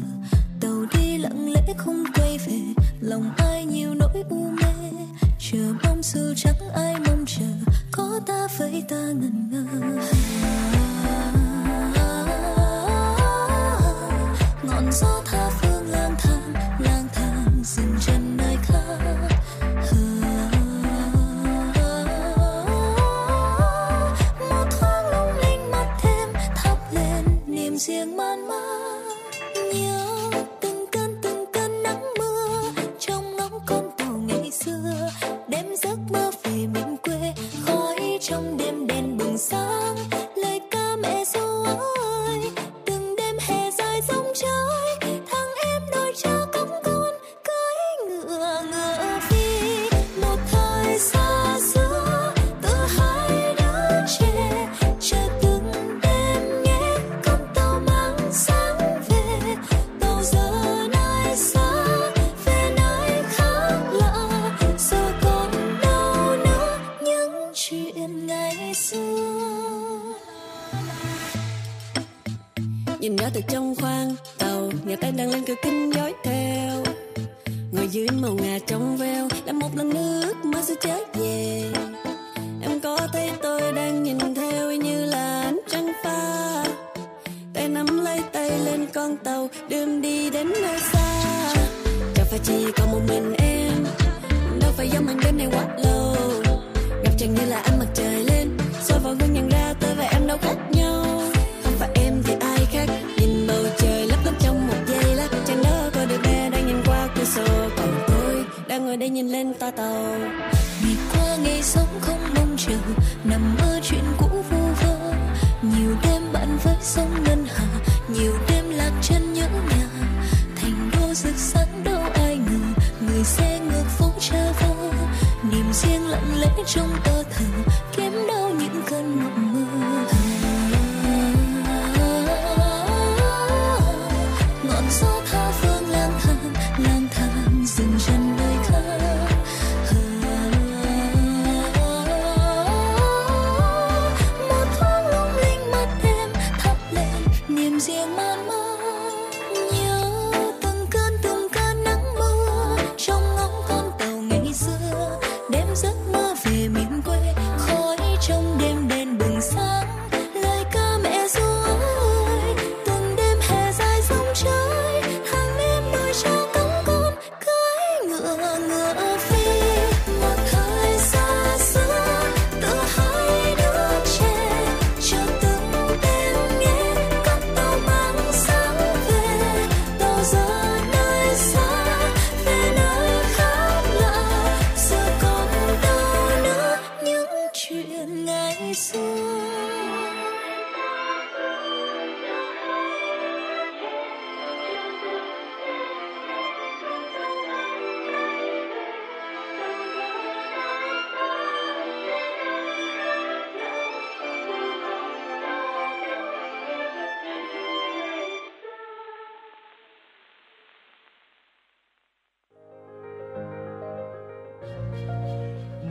Tàu đi lặng lẽ không quay về, lòng ai nhiều nỗi u mê. Chờ mong dù chẳng ai mong chờ, có ta với ta ngần ngơ.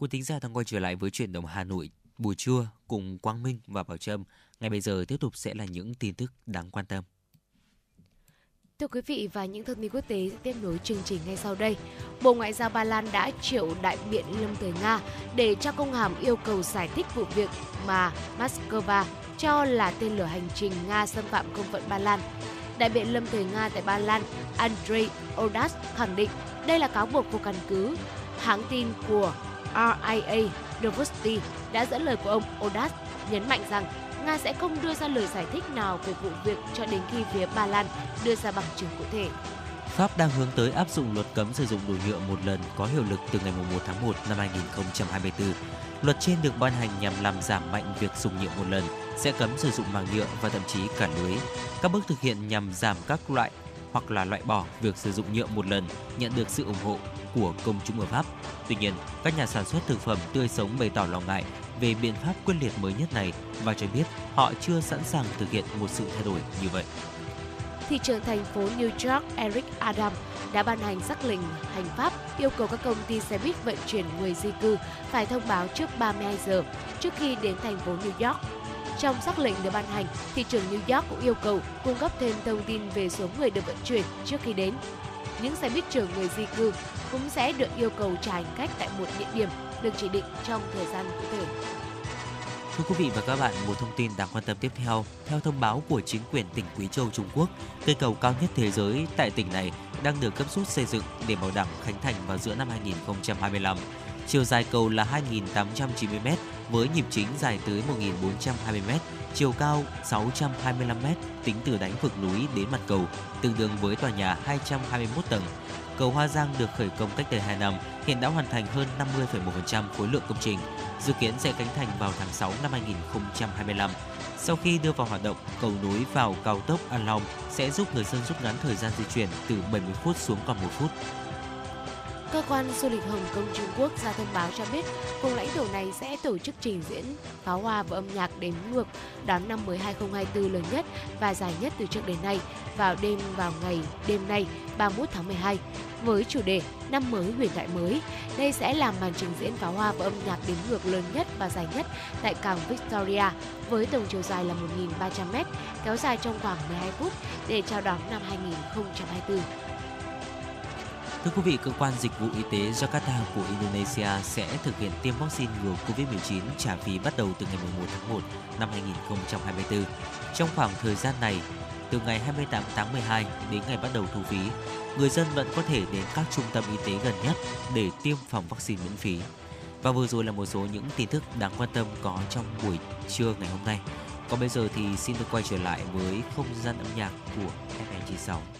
Cô tính ra đang quay trở lại với chuyển động Hà Nội, buổi trưa cùng Quang Minh và Bảo Trâm. Ngay bây giờ tiếp tục sẽ là những tin tức đáng quan tâm. Thưa quý vị và những thông tin quốc tế sẽ tiếp nối chương trình ngay sau đây. Bộ Ngoại giao Ba Lan đã triệu đại biện Lâm Thời Nga để cho công hàm yêu cầu giải thích vụ việc mà Moscow cho là tên lửa hành trình Nga xâm phạm không phận Ba Lan. Đại biện Lâm Thời Nga tại Ba Lan, Andrei Odas khẳng định đây là cáo buộc vô căn cứ. Hãng tin của RIA Novosti đã dẫn lời của ông Odas nhấn mạnh rằng Nga sẽ không đưa ra lời giải thích nào về vụ việc cho đến khi phía Ba Lan đưa ra bằng chứng cụ thể. Pháp đang hướng tới áp dụng luật cấm sử dụng đồ nhựa một lần có hiệu lực từ ngày 1 tháng 1 năm 2024. Luật trên được ban hành nhằm làm giảm mạnh việc dùng nhựa một lần, sẽ cấm sử dụng màng nhựa và thậm chí cả lưới. Các bước thực hiện nhằm giảm các loại hoặc là loại bỏ việc sử dụng nhựa một lần nhận được sự ủng hộ của công chúng ở Pháp. Tuy nhiên, các nhà sản xuất thực phẩm tươi sống bày tỏ lo ngại về biện pháp quyết liệt mới nhất này và cho biết họ chưa sẵn sàng thực hiện một sự thay đổi như vậy. Thị trưởng thành phố New York Eric Adam đã ban hành sắc lệnh hành pháp yêu cầu các công ty xe buýt vận chuyển người di cư phải thông báo trước 32 giờ trước khi đến thành phố New York. Trong sắc lệnh được ban hành, thị trưởng New York cũng yêu cầu cung cấp thêm thông tin về số người được vận chuyển trước khi đến. Những xe buýt chở người di cư cũng sẽ được yêu cầu trả hành khách tại một địa điểm được chỉ định trong thời gian cụ thể. Thưa quý vị và các bạn, một thông tin đáng quan tâm tiếp theo. Theo thông báo của chính quyền tỉnh Quý Châu, Trung Quốc, cây cầu cao nhất thế giới tại tỉnh này đang được cấp rút xây dựng để bảo đảm khánh thành vào giữa năm 2025. Chiều dài cầu là 2.890m với nhịp chính dài tới 1.420m, chiều cao 625m tính từ đáy vực núi đến mặt cầu, tương đương với tòa nhà 221 tầng. Cầu Hoa Giang được khởi công cách đây 2 năm, hiện đã hoàn thành hơn 50,1% khối lượng công trình, dự kiến sẽ khánh thành vào tháng 6 năm 2025. Sau khi đưa vào hoạt động, cầu nối vào cao tốc An Long sẽ giúp người dân rút ngắn thời gian di chuyển từ 70 phút xuống còn 1 phút. Cơ quan du lịch Hồng Kông Trung Quốc ra thông báo cho biết vùng lãnh thổ này sẽ tổ chức trình diễn pháo hoa và âm nhạc đếm ngược đón năm mới 2024 lớn nhất và dài nhất từ trước đến nay vào đêm vào ngày đêm nay 31 tháng 12 với chủ đề Năm mới huyền thoại mới. Đây sẽ là màn trình diễn pháo hoa và âm nhạc đếm ngược lớn nhất và dài nhất tại cảng Victoria với tổng chiều dài là 1.300m, kéo dài trong khoảng 12 phút để chào đón năm 2024. Thưa quý vị, cơ quan dịch vụ y tế Jakarta của Indonesia sẽ thực hiện tiêm vaccine ngừa COVID-19 trả phí bắt đầu từ ngày 1 tháng 1 năm 2024. Trong khoảng thời gian này, từ ngày 28 tháng 12 đến ngày bắt đầu thu phí, người dân vẫn có thể đến các trung tâm y tế gần nhất để tiêm phòng vaccine miễn phí. Và vừa rồi là một số những tin tức đáng quan tâm có trong buổi trưa ngày hôm nay. Còn bây giờ thì xin được quay trở lại với không gian âm nhạc của FM96.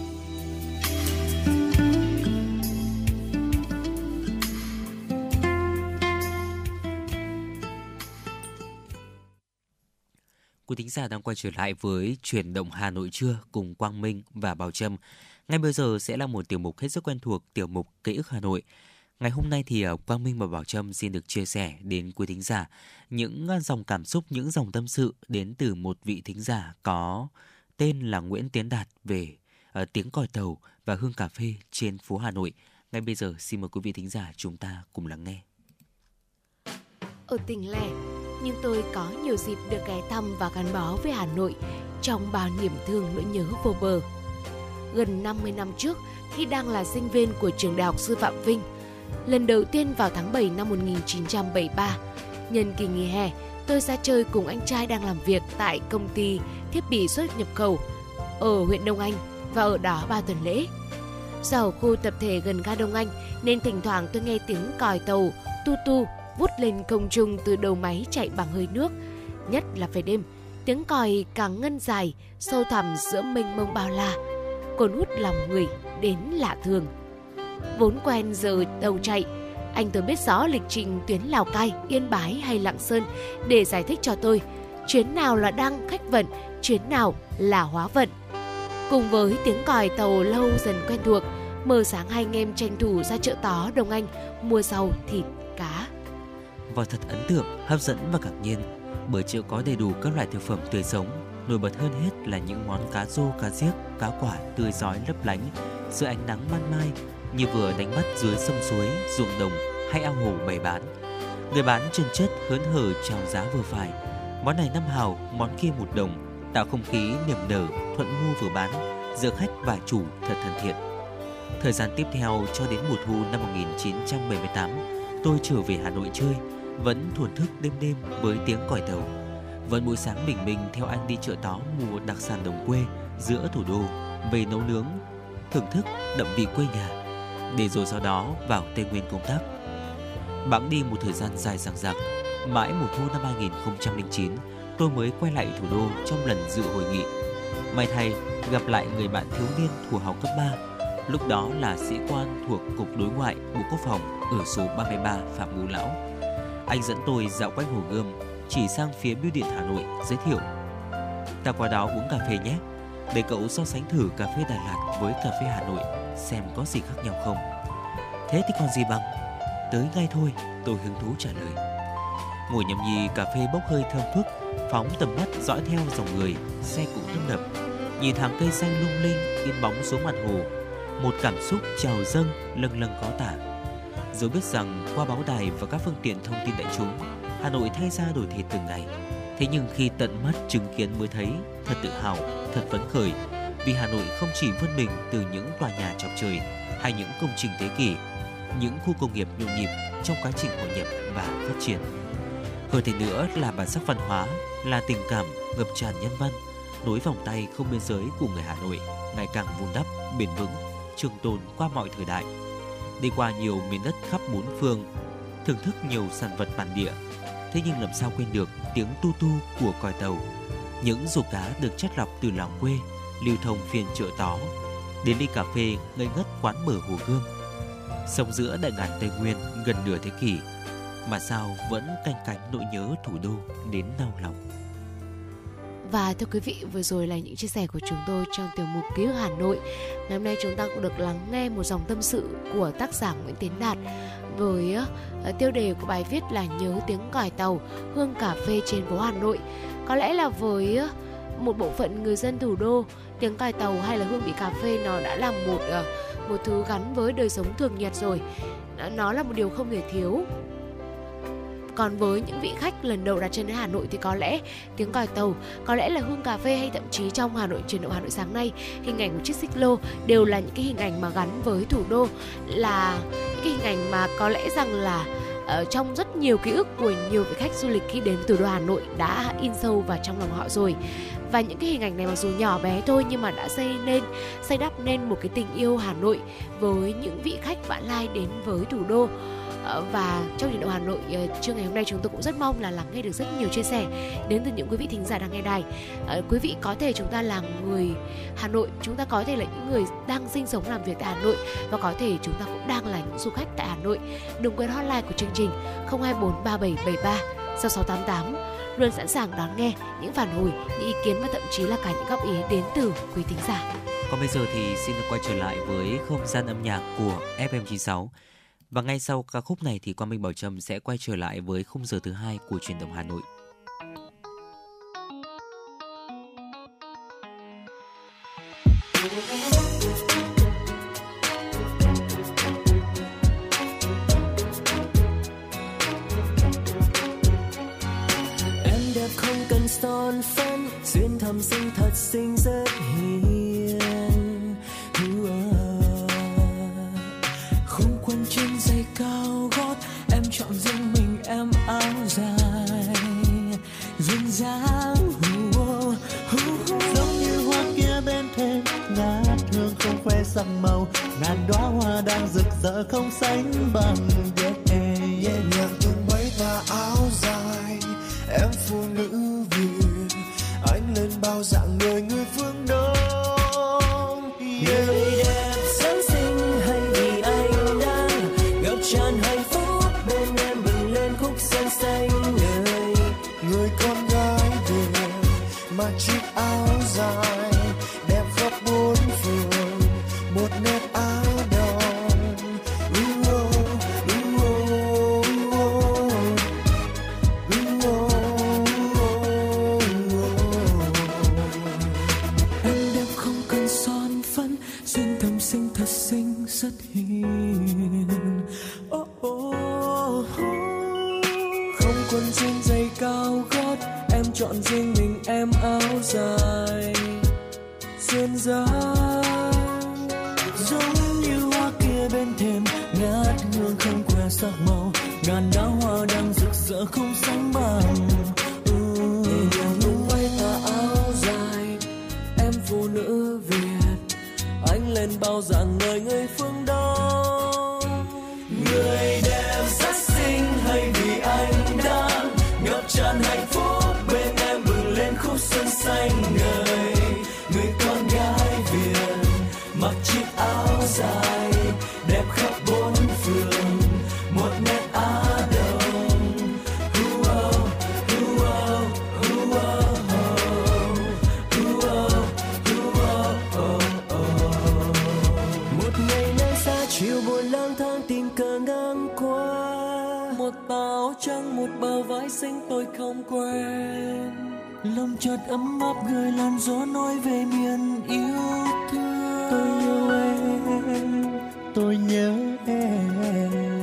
Quý thính giả đang quay trở lại với chuyển động Hà Nội trưa cùng Quang Minh và Bảo Trâm. Ngay bây giờ sẽ là một tiểu mục hết sức quen thuộc, tiểu mục Ký ức Hà Nội. Ngày hôm nay thì à, Quang Minh và Bảo Trâm xin được chia sẻ đến quý thính giả những à, dòng cảm xúc, những dòng tâm sự đến từ một vị thính giả có tên là Nguyễn Tiến Đạt về uh, tiếng còi tàu và hương cà phê trên phố Hà Nội. Ngay bây giờ xin mời quý vị thính giả chúng ta cùng lắng nghe. Ở tỉnh lẻ, nhưng tôi có nhiều dịp được ghé thăm và gắn bó với Hà Nội trong bao niềm thương nỗi nhớ vô bờ. Gần 50 năm trước, khi đang là sinh viên của trường Đại học Sư phạm Vinh, lần đầu tiên vào tháng 7 năm 1973, nhân kỳ nghỉ hè, tôi ra chơi cùng anh trai đang làm việc tại công ty thiết bị xuất nhập khẩu ở huyện Đông Anh và ở đó ba tuần lễ. Do ở khu tập thể gần ga Đông Anh nên thỉnh thoảng tôi nghe tiếng còi tàu tu tu vút lên không trung từ đầu máy chạy bằng hơi nước. Nhất là về đêm, tiếng còi càng ngân dài, sâu thẳm giữa mênh mông bao la, cồn hút lòng người đến lạ thường. Vốn quen giờ đầu chạy, anh tôi biết rõ lịch trình tuyến Lào Cai, Yên Bái hay Lạng Sơn để giải thích cho tôi chuyến nào là đăng khách vận, chuyến nào là hóa vận. Cùng với tiếng còi tàu lâu dần quen thuộc, mờ sáng hai anh em tranh thủ ra chợ tó Đông Anh mua rau, thịt, cá. Và thật ấn tượng, hấp dẫn và ngạc nhiên bởi chợ có đầy đủ các loại thực phẩm tươi sống. Nổi bật hơn hết là những món cá rô, cá giếc, cá quả tươi giói lấp lánh dưới ánh nắng ban mai như vừa đánh bắt dưới sông suối, ruộng đồng hay ao hồ bày bán. Người bán chân chất hớn hở chào giá vừa phải. Món này năm hào, món kia một đồng, tạo không khí niềm nở, thuận mua vừa bán, giữa khách và chủ thật thân thiện. Thời gian tiếp theo cho đến mùa thu năm 1978, tôi trở về Hà Nội chơi, vẫn thuần thức đêm đêm với tiếng còi tàu. Vẫn buổi sáng bình minh theo anh đi chợ tó mua đặc sản đồng quê giữa thủ đô về nấu nướng, thưởng thức đậm vị quê nhà, để rồi sau đó vào Tây Nguyên công tác. Bẵng đi một thời gian dài dằng dặc, mãi mùa thu năm 2009, tôi mới quay lại thủ đô trong lần dự hội nghị. May thay, gặp lại người bạn thiếu niên thủ học cấp 3, lúc đó là sĩ quan thuộc Cục Đối ngoại Bộ Quốc phòng ở số 33 Phạm Ngũ Lão. Anh dẫn tôi dạo quanh Hồ Gươm, chỉ sang phía bưu điện Hà Nội giới thiệu. Ta qua đó uống cà phê nhé, để cậu so sánh thử cà phê Đà Lạt với cà phê Hà Nội xem có gì khác nhau không. Thế thì còn gì bằng? Tới ngay thôi, tôi hứng thú trả lời. Ngồi nhâm nhi cà phê bốc hơi thơm phức, phóng tầm mắt dõi theo dòng người, xe cộ tấp nập. Nhìn hàng cây xanh lung linh in bóng xuống mặt hồ, một cảm xúc trào dâng lâng lâng khó tả. Dẫu biết rằng qua báo đài và các phương tiện thông tin đại chúng, Hà Nội thay ra đổi thịt từng ngày. Thế nhưng khi tận mắt chứng kiến mới thấy thật tự hào, thật phấn khởi vì Hà Nội không chỉ vươn mình từ những tòa nhà chọc trời hay những công trình thế kỷ, những khu công nghiệp nhộn nhịp trong quá trình hội nhập và phát triển. Hơn thế nữa là bản sắc văn hóa, là tình cảm ngập tràn nhân văn, nối vòng tay không biên giới của người Hà Nội ngày càng vun đắp, bền vững, trường tồn qua mọi thời đại. Đi qua nhiều miền đất khắp bốn phương, thưởng thức nhiều sản vật bản địa, thế nhưng làm sao quên được tiếng tu tu của còi tàu. Những dù cá được chất lọc từ làng quê, lưu thông phiên chợ tó, đến ly cà phê ngây ngất quán bờ hồ gươm. Sống giữa đại ngàn Tây Nguyên gần nửa thế kỷ, mà sao vẫn canh cánh nỗi nhớ thủ đô đến đau lòng. Và thưa quý vị, vừa rồi là những chia sẻ của chúng tôi trong tiểu mục Ký ức Hà Nội. Ngày hôm nay chúng ta cũng được lắng nghe một dòng tâm sự của tác giả Nguyễn Tiến Đạt với uh, tiêu đề của bài viết là Nhớ tiếng còi tàu, hương cà phê trên phố Hà Nội. Có lẽ là với uh, một bộ phận người dân thủ đô, tiếng còi tàu hay là hương vị cà phê nó đã là một uh, một thứ gắn với đời sống thường nhật rồi. Nó là một điều không thể thiếu còn với những vị khách lần đầu đặt chân đến Hà Nội thì có lẽ tiếng còi tàu, có lẽ là hương cà phê hay thậm chí trong Hà Nội truyền động Hà Nội sáng nay, hình ảnh của chiếc xích lô đều là những cái hình ảnh mà gắn với thủ đô là những cái hình ảnh mà có lẽ rằng là ở trong rất nhiều ký ức của nhiều vị khách du lịch khi đến thủ đô Hà Nội đã in sâu vào trong lòng họ rồi. Và những cái hình ảnh này mặc dù nhỏ bé thôi nhưng mà đã xây nên xây đắp nên một cái tình yêu Hà Nội với những vị khách vãn lai đến với thủ đô. Ờ, và trong nhiệt độ Hà Nội ờ, trưa ngày hôm nay chúng tôi cũng rất mong là lắng nghe được rất nhiều chia sẻ đến từ những quý vị thính giả đang nghe đài. Ờ, quý vị có thể chúng ta là người Hà Nội, chúng ta có thể là những người đang sinh sống làm việc tại Hà Nội và có thể chúng ta cũng đang là những du khách tại Hà Nội. Đừng quên hotline của chương trình 024 3773 6688 luôn sẵn sàng đón nghe những phản hồi, những ý kiến và thậm chí là cả những góp ý đến từ quý thính giả. Còn bây giờ thì xin được quay trở lại với không gian âm nhạc của FM96. Và ngay sau ca khúc này thì Quang Minh Bảo Trâm sẽ quay trở lại với khung giờ thứ hai của truyền động Hà Nội. Em đẹp không cần son phấn, Duyên thầm xinh thật xinh rất hiền sắc màu. Ngàn đóa hoa đang rực rỡ không sánh bằng yeah, yeah. nhẹ nhàng tung váy và áo dài em phụ nữ việt. Anh lên bao dạng người người phương đông. Ngàn đóa hoa đang rực rỡ không sánh bằng. Ừ, Nhẹ nhàng tung bay tà áo dài, Em phụ nữ Việt. Anh lên bao dạng người người phương tôi không quen lòng chợt ấm áp gửi làn gió nói về miền yêu thương. Tôi yêu em, tôi nhớ em.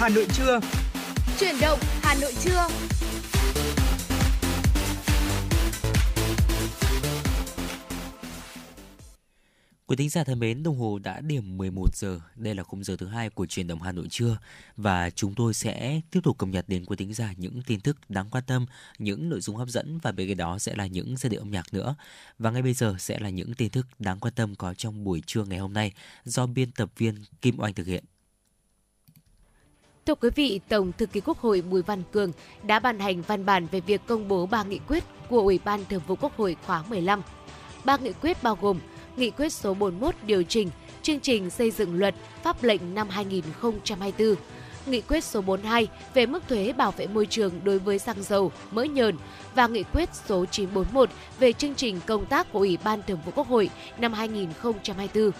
Hà Nội trưa. Chuyển động Hà Nội trưa. Quý thính giả thân mến, đồng hồ đã điểm 11 giờ. Đây là khung giờ thứ hai của truyền động Hà Nội trưa và chúng tôi sẽ tiếp tục cập nhật đến quý thính giả những tin tức đáng quan tâm, những nội dung hấp dẫn và bên cạnh đó sẽ là những giai điệu âm nhạc nữa. Và ngay bây giờ sẽ là những tin tức đáng quan tâm có trong buổi trưa ngày hôm nay do biên tập viên Kim Oanh thực hiện. Thưa quý vị, Tổng thư ký Quốc hội Bùi Văn Cường đã ban hành văn bản về việc công bố ba nghị quyết của Ủy ban Thường vụ Quốc hội khóa 15. Ba nghị quyết bao gồm Nghị quyết số 41 điều chỉnh chương trình xây dựng luật pháp lệnh năm 2024, Nghị quyết số 42 về mức thuế bảo vệ môi trường đối với xăng dầu, mỡ nhờn và Nghị quyết số 941 về chương trình công tác của Ủy ban Thường vụ Quốc hội năm 2024.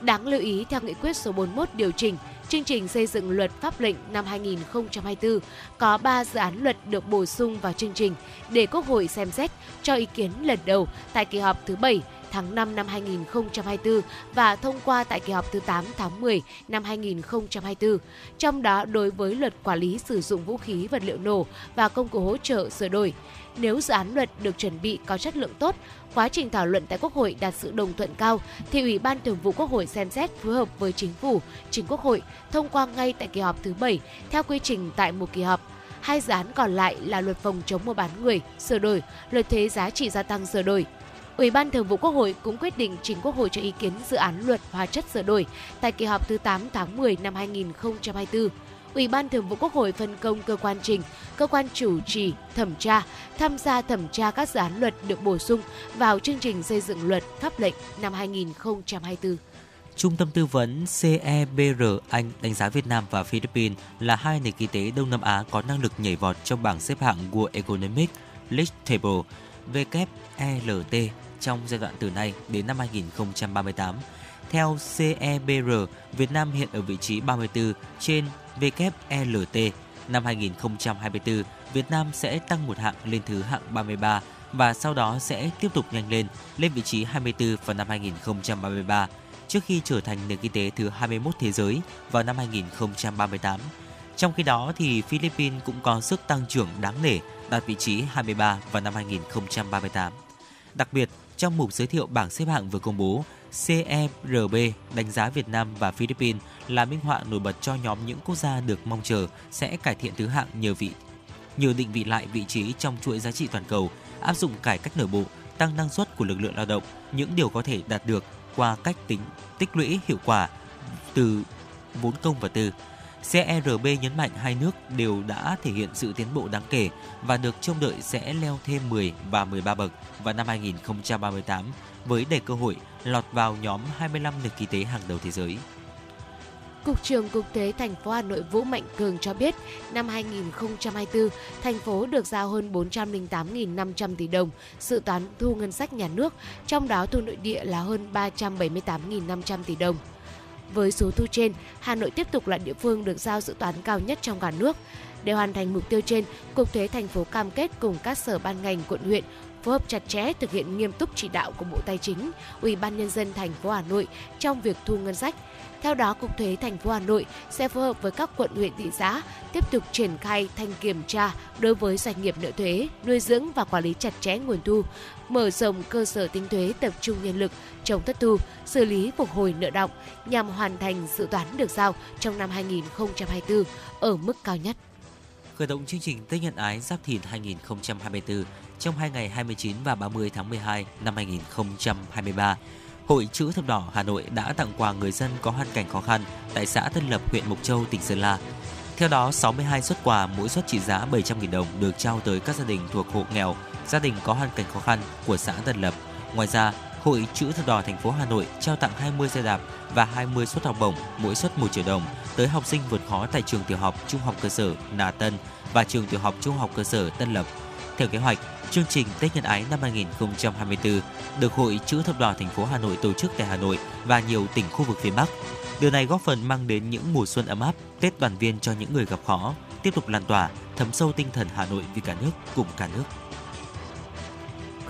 Đáng lưu ý theo nghị quyết số 41 điều chỉnh chương trình xây dựng luật pháp lệnh năm 2024 có 3 dự án luật được bổ sung vào chương trình để Quốc hội xem xét cho ý kiến lần đầu tại kỳ họp thứ 7 tháng 5 năm 2024 và thông qua tại kỳ họp thứ 8 tháng 10 năm 2024. Trong đó đối với luật quản lý sử dụng vũ khí vật liệu nổ và công cụ hỗ trợ sửa đổi, nếu dự án luật được chuẩn bị có chất lượng tốt, quá trình thảo luận tại Quốc hội đạt sự đồng thuận cao, thì Ủy ban Thường vụ Quốc hội xem xét phối hợp với Chính phủ, Chính Quốc hội thông qua ngay tại kỳ họp thứ 7 theo quy trình tại một kỳ họp. Hai dự án còn lại là luật phòng chống mua bán người sửa đổi, luật thuế giá trị gia tăng sửa đổi. Ủy ban Thường vụ Quốc hội cũng quyết định trình Quốc hội cho ý kiến dự án luật hóa chất sửa đổi tại kỳ họp thứ 8 tháng 10 năm 2024. Ủy ban Thường vụ Quốc hội phân công cơ quan trình, cơ quan chủ trì, thẩm tra, tham gia thẩm tra các dự án luật được bổ sung vào chương trình xây dựng luật pháp lệnh năm 2024. Trung tâm tư vấn CEBR Anh đánh giá Việt Nam và Philippines là hai nền kinh tế Đông Nam Á có năng lực nhảy vọt trong bảng xếp hạng World Economic League Table WELT trong giai đoạn từ nay đến năm 2038. Theo CEBR, Việt Nam hiện ở vị trí 34 trên WLT. Năm 2024, Việt Nam sẽ tăng một hạng lên thứ hạng 33 và sau đó sẽ tiếp tục nhanh lên lên vị trí 24 vào năm 2033 trước khi trở thành nền kinh tế thứ 21 thế giới vào năm 2038. Trong khi đó thì Philippines cũng có sức tăng trưởng đáng nể đạt vị trí 23 vào năm 2038. Đặc biệt, trong mục giới thiệu bảng xếp hạng vừa công bố, CERB đánh giá Việt Nam và Philippines là minh họa nổi bật cho nhóm những quốc gia được mong chờ sẽ cải thiện thứ hạng nhờ vị nhờ định vị lại vị trí trong chuỗi giá trị toàn cầu, áp dụng cải cách nội bộ, tăng năng suất của lực lượng lao động, những điều có thể đạt được qua cách tính tích lũy hiệu quả từ vốn công và tư. Cerb nhấn mạnh hai nước đều đã thể hiện sự tiến bộ đáng kể và được trông đợi sẽ leo thêm 10 và 13 bậc vào năm 2038 với đầy cơ hội lọt vào nhóm 25 nền kinh tế hàng đầu thế giới. Cục trưởng Cục Thuế thành phố Hà Nội Vũ Mạnh Cường cho biết, năm 2024, thành phố được giao hơn 408.500 tỷ đồng dự toán thu ngân sách nhà nước, trong đó thu nội địa là hơn 378.500 tỷ đồng. Với số thu trên, Hà Nội tiếp tục là địa phương được giao dự toán cao nhất trong cả nước. Để hoàn thành mục tiêu trên, Cục Thuế thành phố cam kết cùng các sở ban ngành quận huyện phối hợp chặt chẽ thực hiện nghiêm túc chỉ đạo của Bộ Tài chính, Ủy ban nhân dân thành phố Hà Nội trong việc thu ngân sách. Theo đó, Cục Thuế thành phố Hà Nội sẽ phối hợp với các quận huyện thị xã tiếp tục triển khai thanh kiểm tra đối với doanh nghiệp nợ thuế, nuôi dưỡng và quản lý chặt chẽ nguồn thu, mở rộng cơ sở tính thuế tập trung nhân lực chống thất thu, xử lý phục hồi nợ động nhằm hoàn thành dự toán được giao trong năm 2024 ở mức cao nhất. Khởi động chương trình Tết Nhân Ái Giáp Thìn 2024 trong hai ngày 29 và 30 tháng 12 năm 2023. Hội Chữ Thập Đỏ Hà Nội đã tặng quà người dân có hoàn cảnh khó khăn tại xã Tân Lập, huyện Mộc Châu, tỉnh Sơn La. Theo đó, 62 xuất quà, mỗi suất trị giá 700.000 đồng được trao tới các gia đình thuộc hộ nghèo, gia đình có hoàn cảnh khó khăn của xã Tân Lập. Ngoài ra, Hội Chữ Thập Đỏ thành phố Hà Nội trao tặng 20 xe đạp và 20 suất học bổng, mỗi suất 1 triệu đồng tới học sinh vượt khó tại trường tiểu học, trung học cơ sở Nà Tân và trường tiểu học trung học cơ sở Tân Lập. Theo kế hoạch, chương trình Tết Nhân Ái năm 2024 được Hội Chữ Thập Đỏ thành phố Hà Nội tổ chức tại Hà Nội và nhiều tỉnh khu vực phía Bắc. Điều này góp phần mang đến những mùa xuân ấm áp, Tết đoàn viên cho những người gặp khó, tiếp tục lan tỏa, thấm sâu tinh thần Hà Nội vì cả nước cùng cả nước.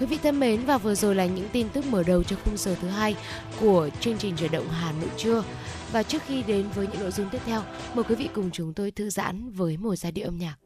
Quý vị thân mến và vừa rồi là những tin tức mở đầu cho khung giờ thứ hai của chương trình chuyển động Hà Nội trưa. Và trước khi đến với những nội dung tiếp theo, mời quý vị cùng chúng tôi thư giãn với một giai điệu âm nhạc.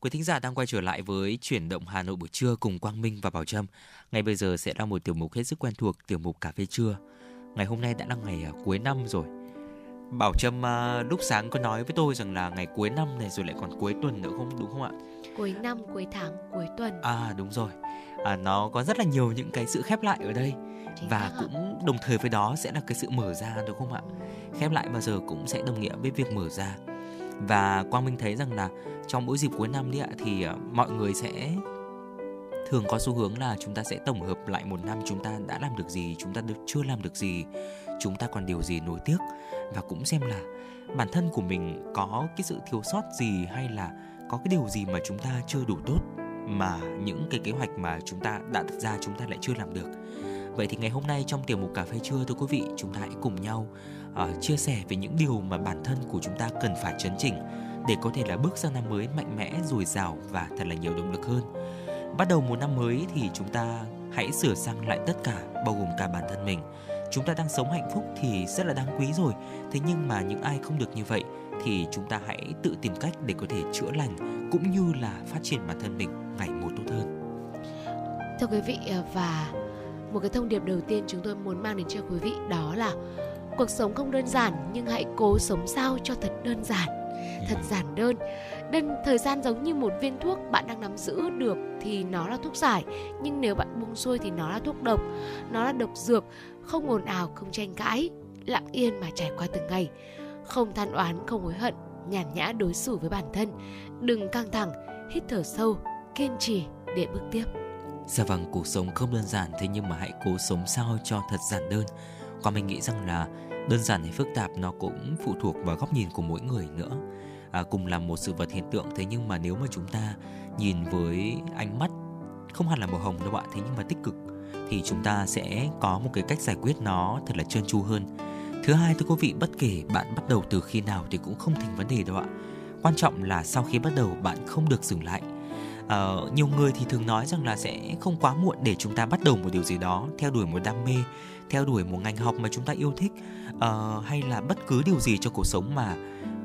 Quý thính giả đang quay trở lại với chuyển động Hà Nội buổi trưa cùng Quang Minh và Bảo Trâm. Ngay bây giờ sẽ là một tiểu mục hết sức quen thuộc, tiểu mục cà phê trưa. ngày hôm nay đã là ngày à, cuối năm rồi Bảo Trâm à, lúc sáng có nói với tôi rằng là ngày cuối năm này rồi lại còn cuối tuần nữa không đúng không ạ? Cuối năm, cuối tháng, cuối tuần. À đúng rồi. À, nó có rất là nhiều những cái sự khép lại ở đây Chính và ạ. cũng đồng thời với đó sẽ là cái sự mở ra đúng không ạ? Khép lại bao giờ cũng sẽ đồng nghĩa với việc mở ra. Và Quang Minh thấy rằng là trong mỗi dịp cuối năm đi ạ thì ờ, mọi người sẽ thường có xu hướng là chúng ta sẽ tổng hợp lại một năm chúng ta đã làm được gì, chúng ta được chưa làm được gì, chúng ta còn điều gì nối tiếc và cũng xem là bản thân của mình có cái sự thiếu sót gì hay là có cái điều gì mà chúng ta chưa đủ tốt mà những cái kế hoạch mà chúng ta đã đặt ra chúng ta lại chưa làm được. Vậy thì ngày hôm nay trong tiểu mục cà phê trưa thưa quý vị, chúng ta hãy cùng nhau uh, chia sẻ về những điều mà bản thân của chúng ta cần phải chấn chỉnh để có thể là bước sang năm mới mạnh mẽ, dồi dào và thật là nhiều động lực hơn. Bắt đầu một năm mới thì chúng ta hãy sửa sang lại tất cả bao gồm cả bản thân mình. Chúng ta đang sống hạnh phúc thì rất là đáng quý rồi. Thế nhưng mà những ai không được như vậy thì chúng ta hãy tự tìm cách để có thể chữa lành cũng như là phát triển bản thân mình ngày một tốt hơn. Thưa quý vị ờ, và một cái thông điệp đầu tiên chúng tôi muốn mang đến cho quý vị đó là cuộc sống không đơn giản nhưng hãy cố sống sao cho thật đơn giản, thật giản đơn. Đơn thời gian giống như một viên thuốc bạn đang nắm giữ được thì nó là thuốc giải, nhưng nếu bạn buông xuôi thì nó là thuốc độc, nó là độc dược, không ồn ào, không tranh cãi, lặng yên mà trải qua từng ngày, không than oán, không hối hận, nhàn nhã đối xử với bản thân, đừng căng thẳng, hít thở sâu, kiên trì để bước tiếp. Dạ vâng, cuộc sống không đơn giản thế nhưng mà hãy cố sống sao cho thật giản đơn. Còn mình nghĩ rằng là đơn giản hay phức tạp nó cũng phụ thuộc vào góc nhìn của mỗi người nữa. À, cùng là một sự vật hiện tượng thế nhưng mà nếu mà chúng ta nhìn với ánh mắt không hẳn là màu hồng đâu ạ, thế nhưng mà tích cực thì chúng ta sẽ có một cái cách giải quyết nó thật là trơn tru hơn. Thứ hai thưa quý vị, bất kể bạn bắt đầu từ khi nào thì cũng không thành vấn đề đâu ạ. Quan trọng là sau khi bắt đầu bạn không được dừng lại. Ờ, nhiều người thì thường nói rằng là sẽ không quá muộn để chúng ta bắt đầu một điều gì đó, theo đuổi một đam mê, theo đuổi một ngành học mà chúng ta yêu thích, uh, hay là bất cứ điều gì cho cuộc sống mà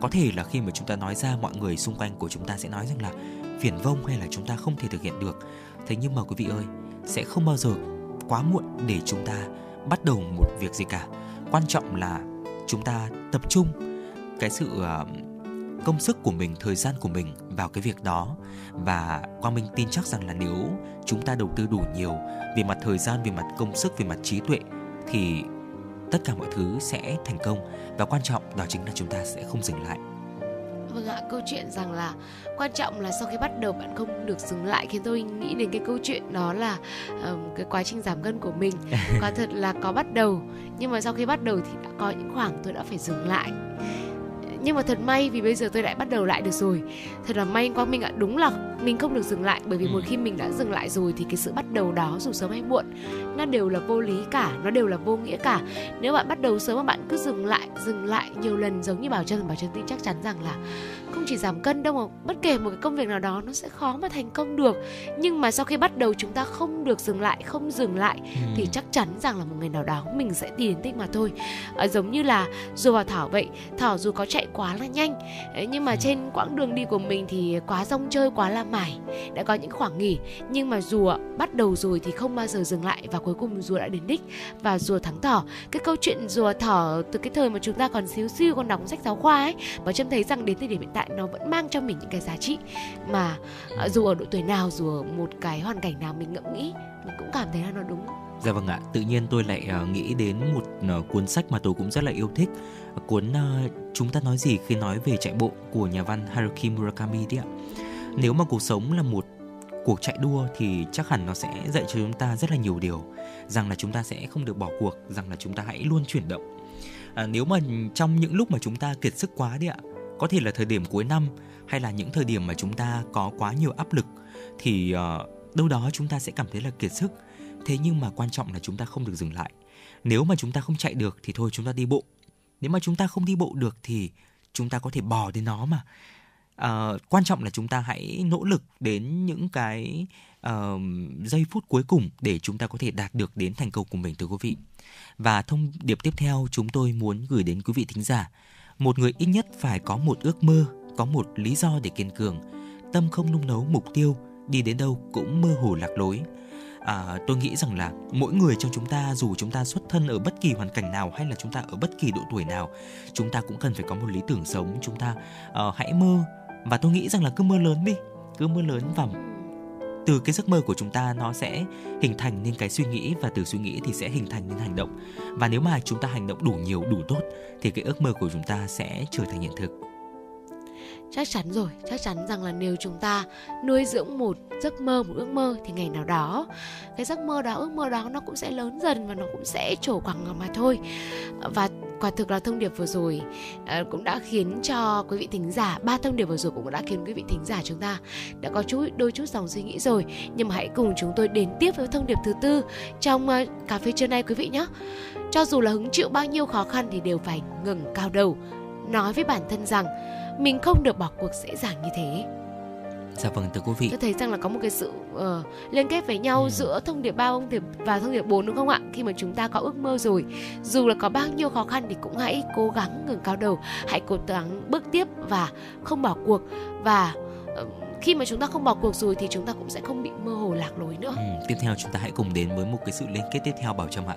có thể là khi mà chúng ta nói ra mọi người xung quanh của chúng ta sẽ nói rằng là phiền vông hay là chúng ta không thể thực hiện được. Thế nhưng mà quý vị ơi, sẽ không bao giờ quá muộn để chúng ta bắt đầu một việc gì cả. Quan trọng là chúng ta tập trung cái sự uh, công sức của mình, thời gian của mình vào cái việc đó và Quang Minh tin chắc rằng là nếu chúng ta đầu tư đủ nhiều về mặt thời gian, về mặt công sức, về mặt trí tuệ thì tất cả mọi thứ sẽ thành công và quan trọng đó chính là chúng ta sẽ không dừng lại. Vâng ạ, câu chuyện rằng là quan trọng là sau khi bắt đầu bạn không được dừng lại khiến tôi nghĩ đến cái câu chuyện đó là um, cái quá trình giảm cân của mình. Quả thật là có bắt đầu nhưng mà sau khi bắt đầu thì đã có những khoảng tôi đã phải dừng lại. Nhưng mà thật may vì bây giờ tôi lại bắt đầu lại được rồi. Thật là may Quang Minh ạ, đúng là mình không được dừng lại bởi vì một khi mình đã dừng lại rồi thì cái sự bắt đầu đó dù sớm hay muộn nó đều là vô lý cả, nó đều là vô nghĩa cả. Nếu bạn bắt đầu sớm mà bạn cứ dừng lại, dừng lại nhiều lần giống như Bảo Trân, Bảo Trân tin chắc chắn rằng là không chỉ giảm cân đâu mà bất kể một cái công việc nào đó nó sẽ khó mà thành công được nhưng mà sau khi bắt đầu chúng ta không được dừng lại không dừng lại Ừ. thì chắc chắn rằng là một ngày nào đó mình sẽ đi đến đích mà thôi à, giống như là dù vào thảo vậy thảo dù có chạy quá là nhanh ấy, nhưng mà trên quãng đường đi của mình thì quá rong chơi quá là mải đã có những khoảng nghỉ. Nhưng mà rùa bắt đầu rồi thì không bao giờ dừng lại và cuối cùng rùa đã đến đích. Và rùa thắng thỏ. Cái câu chuyện rùa thỏ từ cái thời mà chúng ta còn xíu xiu còn đọc sách giáo khoa ấy và trâm thấy rằng đến thời điểm hiện tại nó vẫn mang cho mình những cái giá trị. Mà à, dù ở độ tuổi nào dù ở một cái hoàn cảnh nào mình ngẫm nghĩ mình cũng cảm thấy là nó đúng. Dạ vâng ạ, tự nhiên tôi lại à, nghĩ đến một à, cuốn sách mà tôi cũng rất là yêu thích. Cuốn uh, Chúng ta nói gì khi nói về chạy bộ của nhà văn Haruki Murakami đấy ạ. Nếu mà cuộc sống là một cuộc chạy đua thì chắc hẳn nó sẽ dạy cho chúng ta rất là nhiều điều Rằng là chúng ta sẽ không được bỏ cuộc, rằng là chúng ta hãy luôn chuyển động à, Nếu mà trong những lúc mà chúng ta kiệt sức quá đi ạ Có thể là thời điểm cuối năm hay là những thời điểm mà chúng ta có quá nhiều áp lực Thì uh, đâu đó chúng ta sẽ cảm thấy là kiệt sức thế nhưng mà quan trọng là chúng ta không được dừng lại nếu mà chúng ta không chạy được thì thôi chúng ta đi bộ nếu mà chúng ta không đi bộ được thì chúng ta có thể bò đến nó mà uh, quan trọng là chúng ta hãy nỗ lực đến những cái uh, giây phút cuối cùng để chúng ta có thể đạt được đến thành công của mình thưa quý vị. Và thông điệp tiếp theo chúng tôi muốn gửi đến quý vị thính giả một người ít nhất phải có một ước mơ có một lý do để kiên cường. Tâm không nung nấu mục tiêu đi đến đâu cũng mơ hồ lạc lối. À, tôi nghĩ rằng là mỗi người trong chúng ta dù chúng ta xuất thân ở bất kỳ hoàn cảnh nào hay là chúng ta ở bất kỳ độ tuổi nào chúng ta cũng cần phải có một lý tưởng sống. Chúng ta uh, hãy mơ và tôi nghĩ rằng là cứ mơ lớn đi, cứ mơ lớn và từ cái giấc mơ của chúng ta nó sẽ hình thành nên cái suy nghĩ và từ suy nghĩ thì sẽ hình thành nên hành động. Và nếu mà chúng ta hành động đủ nhiều, đủ tốt thì cái ước mơ của chúng ta sẽ trở thành hiện thực chắc chắn rồi, chắc chắn rằng là nếu chúng ta nuôi dưỡng một giấc mơ, một ước mơ thì ngày nào đó, cái giấc mơ đó, ước mơ đó nó cũng sẽ lớn dần và nó cũng sẽ trổ quẳng mà thôi. Và quả thực là thông điệp vừa rồi ờ, cũng đã khiến cho quý vị thính giả, ba thông điệp vừa rồi cũng đã khiến quý vị thính giả chúng ta đã có chút, đôi chút dòng suy nghĩ rồi. Nhưng mà hãy cùng chúng tôi đến tiếp với thông điệp thứ tư trong ờ, cà phê trưa nay quý vị nhé. Cho dù là hứng chịu bao nhiêu khó khăn thì đều phải ngừng cao đầu. Nói với bản thân rằng mình không được bỏ cuộc dễ dàng như thế Dạ vâng thưa quý vị. Tôi thấy rằng là có một cái sự uh, liên kết với nhau ừ. giữa thông điệp 3 thông điệp và thông điệp 4 đúng không ạ? Khi mà chúng ta có ước mơ rồi, dù là có bao nhiêu khó khăn thì cũng hãy cố gắng ngừng cao đầu, hãy cố gắng bước tiếp và không bỏ cuộc và uh, khi mà chúng ta không bỏ cuộc rồi thì chúng ta cũng sẽ không bị mơ hồ lạc lối nữa. Ừ, tiếp theo chúng ta hãy cùng đến với một cái sự liên kết tiếp theo bảo trâm ạ.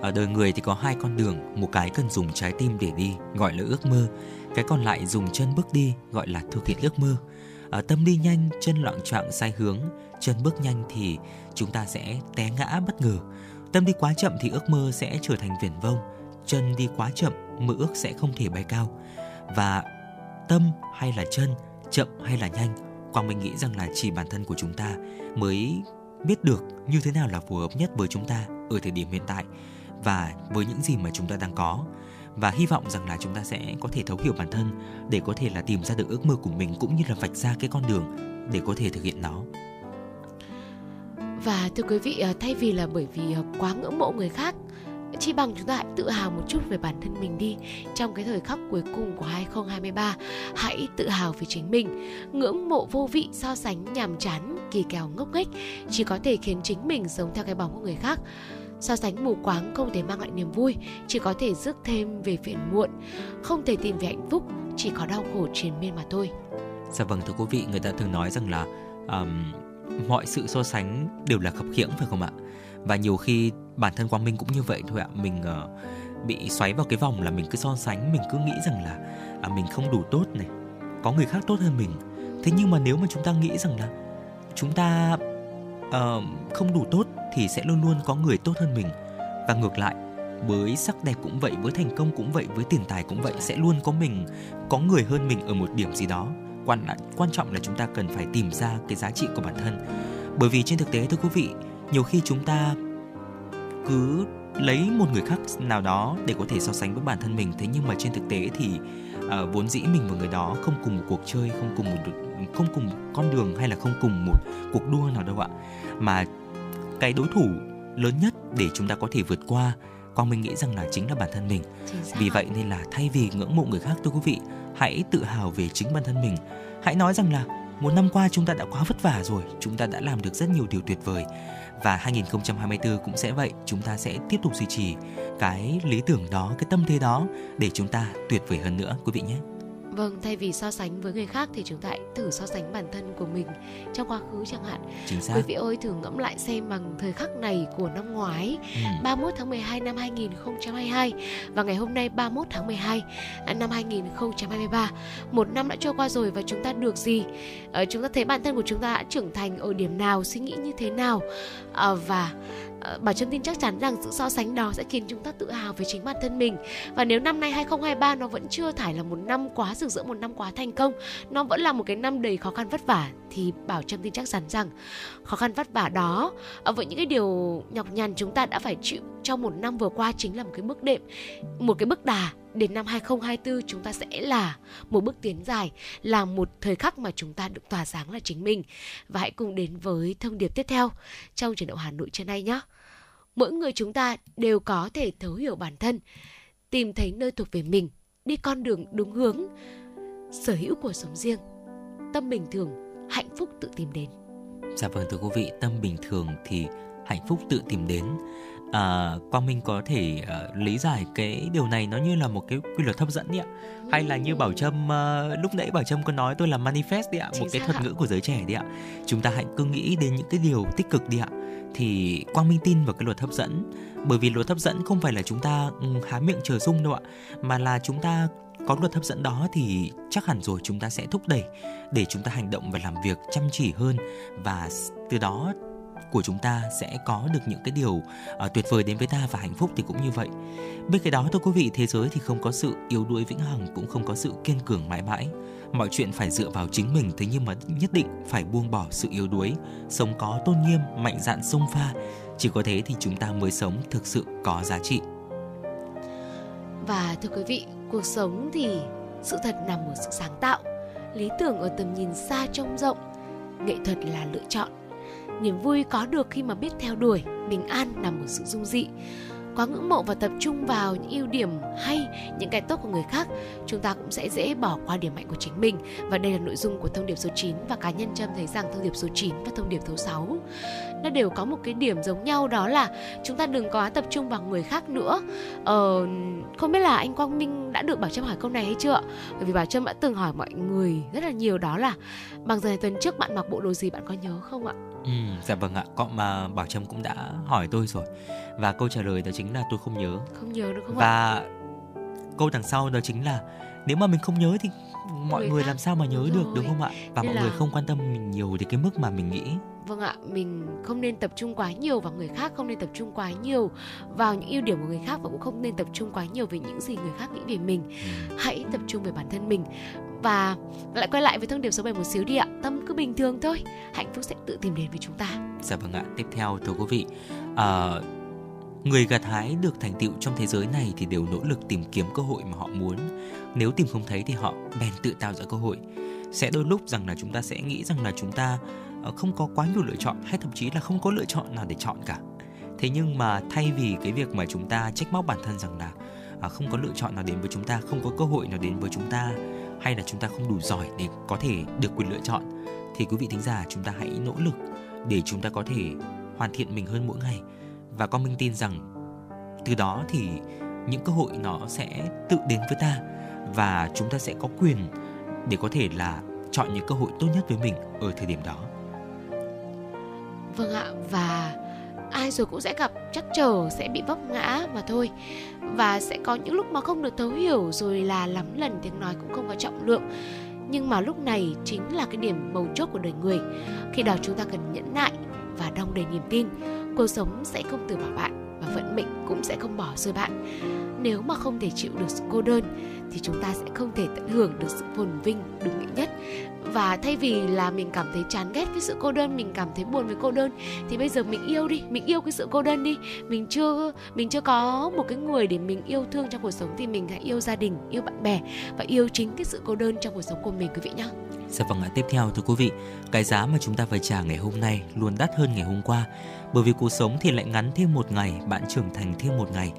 Ở đời người thì có hai con đường, một cái cần dùng trái tim để đi, gọi là ước mơ, cái còn lại dùng chân bước đi, gọi là thực hiện ước mơ. À, tâm đi nhanh chân loạn trạng sai hướng chân bước nhanh thì chúng ta sẽ té ngã bất ngờ. Tâm đi quá chậm thì ước mơ sẽ trở thành viển vông chân đi quá chậm mơ ước sẽ không thể bay cao. Và tâm hay là chân chậm hay là nhanh quang minh nghĩ rằng là chỉ bản thân của chúng ta mới biết được như thế nào là phù hợp nhất với chúng ta ở thời điểm hiện tại và với những gì mà chúng ta đang có và hy vọng rằng là chúng ta sẽ có thể thấu hiểu bản thân để có thể là tìm ra được ước mơ của mình cũng như là vạch ra cái con đường để có thể thực hiện nó. Và thưa quý vị ờ, thay vì là bởi vì ờ, quá ngưỡng mộ người khác, chi bằng chúng ta hãy tự hào một chút về bản thân mình đi. Trong cái thời khắc cuối cùng của 2023 hãy tự hào về chính mình. Ngưỡng mộ vô vị, so sánh nhàm chán, kỳ kèo ngốc nghếch chỉ có thể khiến chính mình sống theo cái bóng của người khác so sánh mù quáng không thể mang lại niềm vui chỉ có thể rước thêm về phiền muộn. Không thể tìm về hạnh phúc chỉ có đau khổ triền miên mà thôi. Dạ vâng thưa quý vị người ta thường nói rằng là um, mọi sự so sánh đều là khập khiễng phải không ạ? Và nhiều khi bản thân quang minh cũng như vậy thôi ạ. Mình uh, bị xoáy vào cái vòng là mình cứ so sánh mình cứ nghĩ rằng là à, mình không đủ tốt này có người khác tốt hơn mình. Thế nhưng mà nếu mà chúng ta nghĩ rằng là chúng ta uh, không đủ tốt thì sẽ luôn luôn có người tốt hơn mình. Và ngược lại với sắc đẹp cũng vậy với thành công cũng vậy với tiền tài cũng vậy sẽ luôn có mình có người hơn mình ở một điểm gì đó. Quan quan trọng là chúng ta cần phải tìm ra cái giá trị của bản thân. Bởi vì trên thực tế thưa quý vị nhiều khi chúng ta cứ lấy một người khác nào đó để có thể so sánh với bản thân mình. Thế nhưng mà trên thực tế thì uh, vốn dĩ mình và người đó không cùng một cuộc chơi không cùng một không cùng con đường hay là không cùng một cuộc đua nào đâu ạ. Mà cái đối thủ lớn nhất để chúng ta có thể vượt qua Quang Minh nghĩ rằng là chính là bản thân mình. Vì vậy nên là thay vì ngưỡng mộ người khác thưa quý vị, hãy tự hào về chính bản thân mình. Hãy nói rằng là một năm qua chúng ta đã quá vất vả rồi, chúng ta đã làm được rất nhiều điều tuyệt vời. Và 2024 cũng sẽ vậy, chúng ta sẽ tiếp tục duy trì cái lý tưởng đó, cái tâm thế đó để chúng ta tuyệt vời hơn nữa quý vị nhé. Vâng, thay vì so sánh với người khác thì chúng ta hãy thử so sánh bản thân của mình trong quá khứ chẳng hạn. Chính xác. Quý vị ơi thử ngẫm lại xem bằng thời khắc này của năm ngoái, ừ. 31 tháng 12 năm 2022 và ngày hôm nay 31 tháng 12 à, năm 2023. Một năm đã trôi qua rồi và chúng ta được gì? À, chúng ta thấy bản thân của chúng ta đã trưởng thành ở điểm nào, suy nghĩ như thế nào à, và Ờ, Ờ, bảo Trâm tin chắc chắn rằng sự so sánh đó sẽ khiến chúng ta tự hào về chính bản thân mình. Và nếu năm nay 2023 nó vẫn chưa phải là một năm quá rực rỡ, một năm quá thành công, nó vẫn là một cái năm đầy khó khăn vất vả, thì Bảo Trâm tin chắc chắn rằng khó khăn vất vả đó ờ, với những cái điều nhọc nhằn chúng ta đã phải chịu trong một năm vừa qua chính là một cái bước đệm, một cái bước đà đến năm 2024 chúng ta sẽ là một bước tiến dài, là một thời khắc mà chúng ta được tỏa sáng là chính mình. Và hãy cùng đến với thông điệp tiếp theo trong chuyển động Hà Nội trên nay nhé. Mỗi người chúng ta đều có thể thấu hiểu bản thân, tìm thấy nơi thuộc về mình, đi con đường đúng hướng, sở hữu cuộc sống riêng. Tâm bình thường, hạnh phúc tự tìm đến. Dạ vâng thưa quý vị, tâm bình thường thì hạnh phúc tự tìm đến à, quang minh có thể uh, lý giải cái điều này nó như là một cái quy luật hấp dẫn đi ạ. Hay là như bảo trâm uh, lúc nãy bảo trâm có nói tôi là manifest đi ạ một cái thuật ngữ của giới trẻ đi ạ. Chúng ta hãy cứ nghĩ đến những cái điều tích cực đi ạ. Thì Quang Minh tin vào cái luật hấp dẫn. Bởi vì luật hấp dẫn không phải là chúng ta ừ, há miệng chờ sung đâu ạ mà là chúng ta có luật hấp dẫn đó thì chắc hẳn rồi chúng ta sẽ thúc đẩy để chúng ta hành động và làm việc chăm chỉ hơn. Và từ đó của chúng ta sẽ có được những cái điều uh, tuyệt vời đến với ta và hạnh phúc thì cũng như vậy. Bên cạnh đó thưa quý vị, thế giới thì không có sự yếu đuối vĩnh hằng cũng không có sự kiên cường mãi mãi. Mọi chuyện phải dựa vào chính mình thế nhưng mà nhất định phải buông bỏ sự yếu đuối, sống có tôn nghiêm, mạnh dạn xông pha. Chỉ có thế thì chúng ta mới sống thực sự có giá trị. Và thưa quý vị, cuộc sống thì sự thật nằm ở sự sáng tạo, lý tưởng ở tầm nhìn xa trông rộng, nghệ thuật là lựa chọn niềm vui có được khi mà biết theo đuổi bình an nằm ở sự dung dị. Quá ngưỡng mộ và tập trung vào những ưu điểm hay những cái tốt của người khác chúng ta cũng sẽ dễ bỏ qua điểm mạnh của chính mình. Và đây là nội dung của thông điệp số 9 và cá nhân Trâm thấy rằng thông điệp số 9 và thông điệp số 6 nó đều có một cái điểm giống nhau đó là chúng ta đừng quá tập trung vào người khác nữa. Ờ, không biết là anh Quang Minh đã được Bảo Trâm hỏi câu này hay chưa? Bởi vì Bảo Trâm đã từng hỏi mọi người rất là nhiều đó là bằng giờ này tuần trước bạn mặc bộ đồ gì bạn có nhớ không ạ? Ừ, dạ vâng ạ, có mà Bảo Trâm cũng đã hỏi tôi rồi và câu trả lời đó chính là tôi không nhớ. Không nhớ được không và ạ? câu đằng sau đó chính là nếu mà mình không nhớ thì mọi người, người làm sao mà nhớ đúng được rồi. đúng không ạ? Và Nên mọi là... người không quan tâm mình nhiều đến cái mức mà mình nghĩ. Vâng ạ, mình không nên tập trung quá nhiều vào người khác, không nên tập trung quá nhiều vào những ưu điểm của người khác và cũng không nên tập trung quá nhiều về những gì người khác nghĩ về mình. Ừ. Hãy tập trung về bản thân mình và lại quay lại với thông điệp số 7 một xíu đi ạ. Tâm cứ bình thường thôi, hạnh phúc sẽ tự tìm đến với chúng ta. Dạ vâng ạ, tiếp theo thưa quý vị, à, người gặt hái được thành tựu trong thế giới này thì đều nỗ lực tìm kiếm cơ hội mà họ muốn. Nếu tìm không thấy thì họ bèn tự tạo ra cơ hội. Sẽ đôi lúc rằng là chúng ta sẽ nghĩ rằng là chúng ta ờ, không có quá nhiều lựa chọn hay thậm chí là không có lựa chọn nào để chọn cả. Thế nhưng mà thay vì cái việc mà chúng ta trách móc bản thân rằng là à, không có lựa chọn nào đến với chúng ta, không có cơ hội nào đến với chúng ta hay là chúng ta không đủ giỏi để có thể được quyền lựa chọn thì quý vị thính giả chúng ta hãy nỗ lực để chúng ta có thể hoàn thiện mình hơn mỗi ngày. Và con minh tin rằng từ đó thì những cơ hội nó sẽ tự đến với ta và chúng ta sẽ có quyền để có thể là chọn những cơ hội tốt nhất với mình ở thời điểm đó. Vâng ạ, và ai rồi cũng sẽ gặp, chắc trở sẽ bị vấp ngã mà thôi. Và sẽ có những lúc mà không được thấu hiểu rồi là lắm lần tiếng nói cũng không có trọng lượng. Nhưng mà lúc này chính là cái điểm mấu chốt của đời người. Khi đó chúng ta cần nhẫn nại và đong đầy niềm tin. Cuộc sống sẽ không từ bỏ bạn và vận mệnh cũng sẽ không bỏ rơi bạn. Nếu mà không thể chịu được sự cô đơn thì chúng ta sẽ không thể tận hưởng được sự phồn vinh đúng nghĩa nhất và thay vì là mình cảm thấy chán ghét với sự cô đơn mình cảm thấy buồn với cô đơn thì bây giờ mình yêu đi mình yêu cái sự cô đơn đi. Mình chưa mình chưa có một cái người để mình yêu thương trong cuộc sống thì mình hãy yêu gia đình yêu bạn bè và yêu chính cái sự cô đơn trong cuộc sống của mình quý vị nhé Dạ vâng ạ, tiếp theo thưa quý vị, cái giá mà chúng ta phải trả ngày hôm nay luôn đắt hơn ngày hôm qua, bởi vì cuộc sống thì lại ngắn thêm một ngày, bạn trưởng thành thêm một ngày.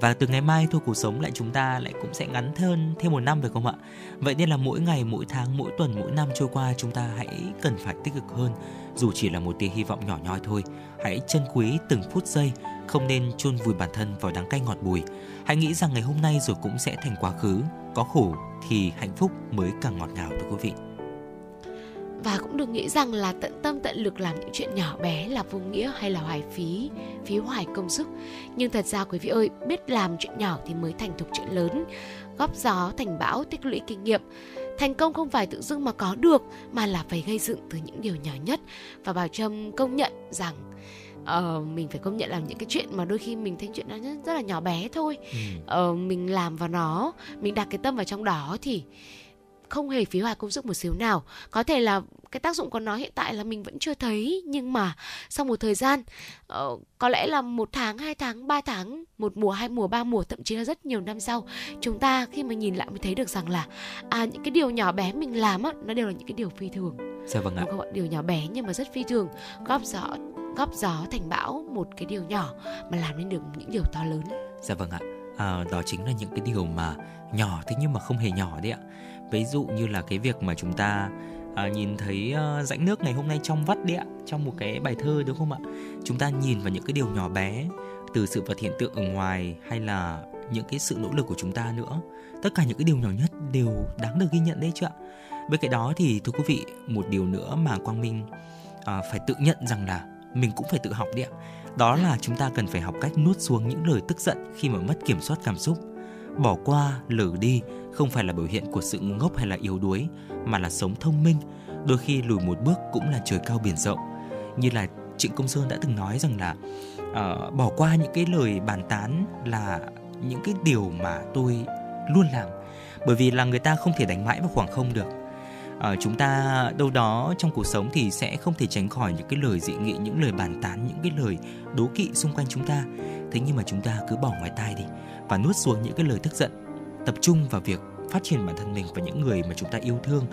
Và từ ngày mai thôi cuộc sống lại chúng ta lại cũng sẽ ngắn hơn thêm một năm phải không ạ? Vậy nên là mỗi ngày, mỗi tháng, mỗi tuần, mỗi năm trôi qua chúng ta hãy cần phải tích cực hơn, dù chỉ là một tia hy vọng nhỏ nhoi thôi. Hãy trân quý từng phút giây, không nên chôn vùi bản thân vào đắng cay ngọt bùi. Hãy nghĩ rằng ngày hôm nay rồi cũng sẽ thành quá khứ, có khổ thì hạnh phúc mới càng ngọt ngào thưa quý vị và cũng đừng nghĩ rằng là tận tâm tận lực làm những chuyện nhỏ bé là vô nghĩa hay là hoài phí phí hoài công sức. Nhưng thật ra quý vị ơi biết làm chuyện nhỏ thì mới thành thục chuyện lớn. Góp gió thành bão tích lũy kinh nghiệm. Thành công không phải tự dưng mà có được mà là phải gây dựng từ những điều nhỏ nhất. Và bảo trâm công nhận rằng ờ, mình phải công nhận làm những cái chuyện mà đôi khi mình thấy chuyện nó rất, là nhỏ bé thôi. Ờ, mình làm vào nó mình đặt cái tâm vào trong đó thì không hề phí hoài công sức một xíu nào có thể là cái tác dụng của nó hiện tại là mình vẫn chưa thấy nhưng mà sau một thời gian uh, có lẽ là một tháng hai tháng ba tháng một mùa hai mùa ba mùa thậm chí là rất nhiều năm sau chúng ta khi mà nhìn lại mới thấy được rằng là à những cái điều nhỏ bé mình làm á nó đều là những cái điều phi thường Dạ vâng ạ. Không ạ? điều nhỏ bé nhưng mà rất phi thường góp gió góp gió thành bão một cái điều nhỏ mà làm nên được những điều to lớn Dạ vâng ạ. À, đó chính là những cái điều mà nhỏ thế nhưng mà không hề nhỏ đấy ạ. Ví dụ như là cái việc mà chúng ta à, nhìn thấy uh, rãnh nước ngày hôm nay trong vắt đấy ạ, trong một cái bài thơ đúng không ạ? Chúng ta nhìn vào những cái điều nhỏ bé từ sự vật hiện tượng ở ngoài hay là những cái sự nỗ lực của chúng ta nữa. Tất cả những cái điều nhỏ nhất đều đáng được ghi nhận đấy chứ ạ. Bên cạnh đó thì thưa quý vị, một điều nữa mà Quang Minh à, phải tự nhận rằng là mình cũng phải tự học đấy ạ đó là chúng ta cần phải học cách nuốt xuống những lời tức giận khi mà mất kiểm soát cảm xúc. Bỏ qua lử đi không phải là biểu hiện của sự ngu ngốc hay là yếu đuối mà là sống thông minh. Đôi khi lùi một bước cũng là trời cao biển rộng. Như là trịnh công sơn đã từng nói rằng là uh, bỏ qua những cái lời bàn tán là những cái điều mà tôi luôn làm. Bởi vì là người ta không thể đánh mãi vào khoảng không được ở chúng ta đâu đó trong cuộc sống thì sẽ không thể tránh khỏi những cái lời dị nghị những lời bàn tán những cái lời đố kỵ xung quanh chúng ta. Thế nhưng mà chúng ta cứ bỏ ngoài tai đi và nuốt xuống những cái lời tức giận. Tập trung vào việc phát triển bản thân mình và những người mà chúng ta yêu thương.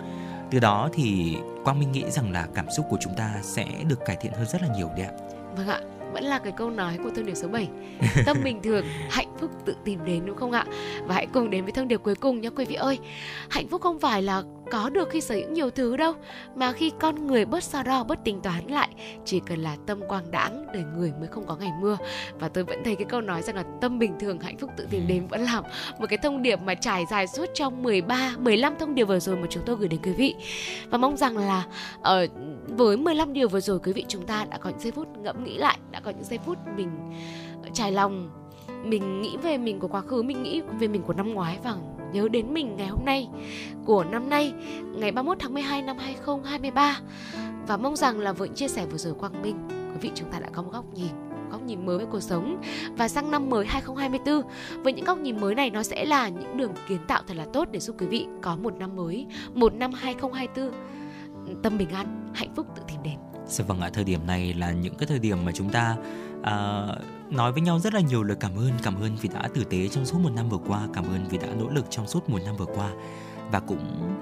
Từ đó thì quang minh nghĩ rằng là cảm xúc của chúng ta sẽ được cải thiện hơn rất là nhiều đấy ạ. Vâng ạ vẫn là cái câu nói của thông điệp số 7 tâm bình thường hạnh phúc tự tìm đến đúng không ạ? Và hãy cùng đến với thông điệp cuối cùng nhé quý vị ơi. Hạnh phúc không phải là có được khi sở hữu nhiều thứ đâu mà khi con người bớt so đo bớt tính toán lại chỉ cần là tâm quang đãng đời người mới không có ngày mưa. Và tôi vẫn thấy cái câu nói rằng là tâm bình thường hạnh phúc tự tìm đến vẫn là một cái thông điệp mà trải dài suốt trong 13 15 thông điệp vừa rồi mà chúng tôi gửi đến quý vị. Và mong rằng là ở uh, với 15 điều vừa rồi quý vị chúng ta đã có những giây phút ngẫm nghĩ lại đã có những giây phút mình trải lòng mình nghĩ về mình của quá khứ mình nghĩ về mình của năm ngoái và nhớ đến mình ngày hôm nay của năm nay ngày 31 tháng 12 năm 2023 và mong rằng là với chia sẻ vừa rồi Quang Minh quý vị chúng ta đã có một góc nhìn góc nhìn mới với cuộc sống. Và sang năm mới 2024 với những góc nhìn mới này nó sẽ là những đường kiến tạo thật là tốt để giúp quý vị có một năm mới một năm 2024 tâm bình an hạnh phúc tự tìm đến Dạ vâng ạ, thời điểm này là những cái thời điểm mà chúng ta uh, nói với nhau rất là nhiều lời cảm ơn, cảm ơn vì đã tử tế trong suốt một năm vừa qua, cảm ơn vì đã nỗ lực trong suốt một năm vừa qua và cũng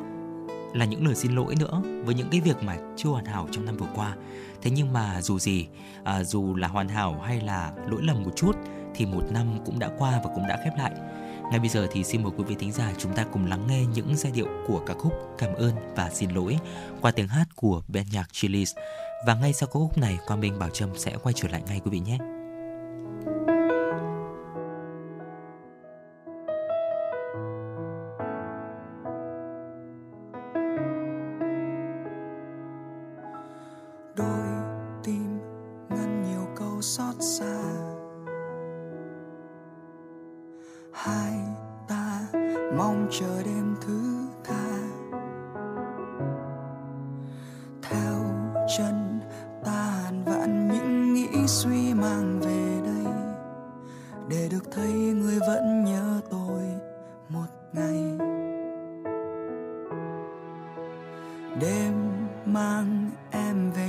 là những lời xin lỗi nữa với những cái việc mà chưa hoàn hảo trong năm vừa qua. Thế nhưng mà dù gì, à, dù là hoàn hảo hay là lỗi lầm một chút thì một năm cũng đã qua và cũng đã khép lại. Ngay bây giờ thì xin mời quý vị thính giả chúng ta cùng lắng nghe những giai điệu của ca khúc Cảm ơn và xin lỗi qua tiếng hát của ban nhạc Chili's. Và ngay sau ca khúc này, Quang Minh Bảo Trâm sẽ quay trở lại ngay quý vị nhé.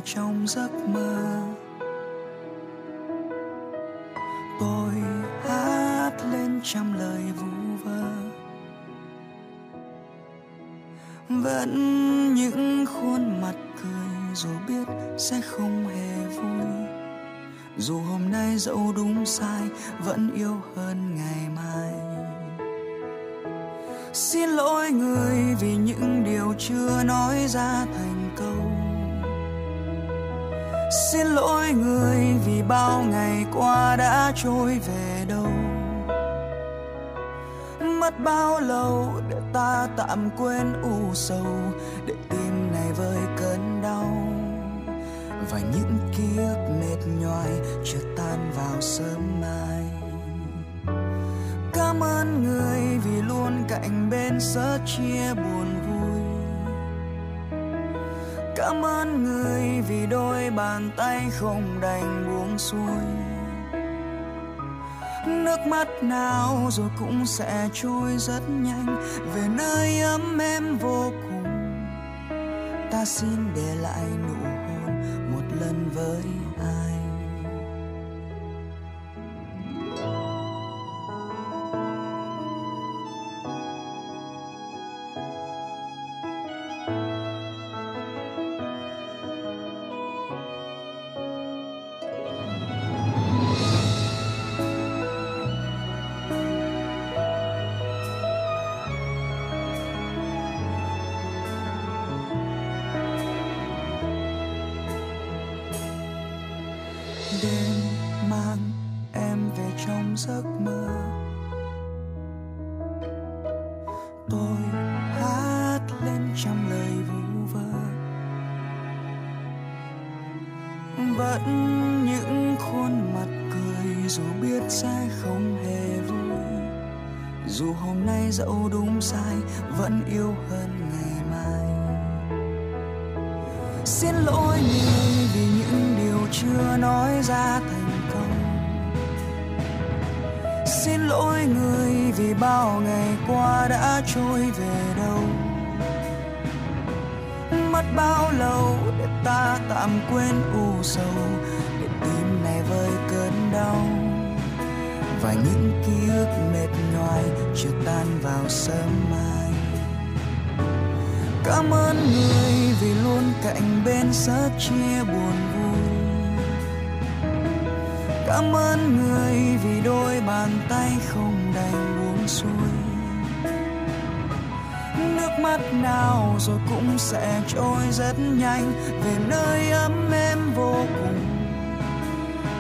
Trong giấc mơ. Tôi hát lên trăm lời vu vơ. Vẫn những khuôn mặt cười dù biết sẽ không hề vui. Dù hôm nay dẫu đúng sai, vẫn yêu hơn ngày mai. Xin lỗi người vì những điều chưa nói ra thành câu xin lỗi người vì bao ngày qua đã trôi về đâu. Mất bao lâu để ta tạm quên u sầu, để tim này vơi cơn đau. Và những ký ức mệt nhoài chưa tan vào sớm mai. Cảm ơn người vì luôn cạnh bên sớt chia buồn cảm ơn người vì đôi bàn tay không đành buông xuôi. Nước mắt nào rồi cũng sẽ trôi rất nhanh, về nơi ấm em vô cùng. Ta xin để lại nụ hôn một lần với sẽ chia buồn vui. Cảm ơn người vì đôi bàn tay không đành buông xuôi. Nước mắt nào rồi cũng sẽ trôi rất nhanh, về nơi ấm êm vô cùng.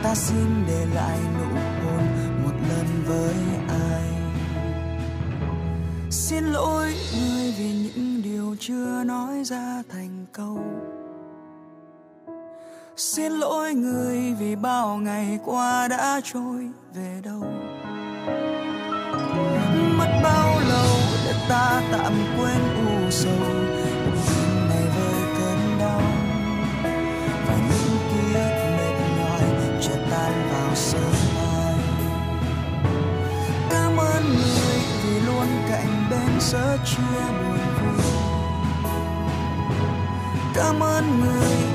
Ta xin để lại nụ hôn một lần với ai. Xin lỗi người vì những điều chưa nói ra thành câu xin lỗi người vì bao ngày qua đã trôi về đâu. Mất bao lâu để ta tạm quên u sầu? Đêm này với cơn đau, và những ký ức mệt nhòi chưa tan vào sớm mai. Cảm ơn người vì luôn cạnh bên sớt chia buồn vui cảm ơn người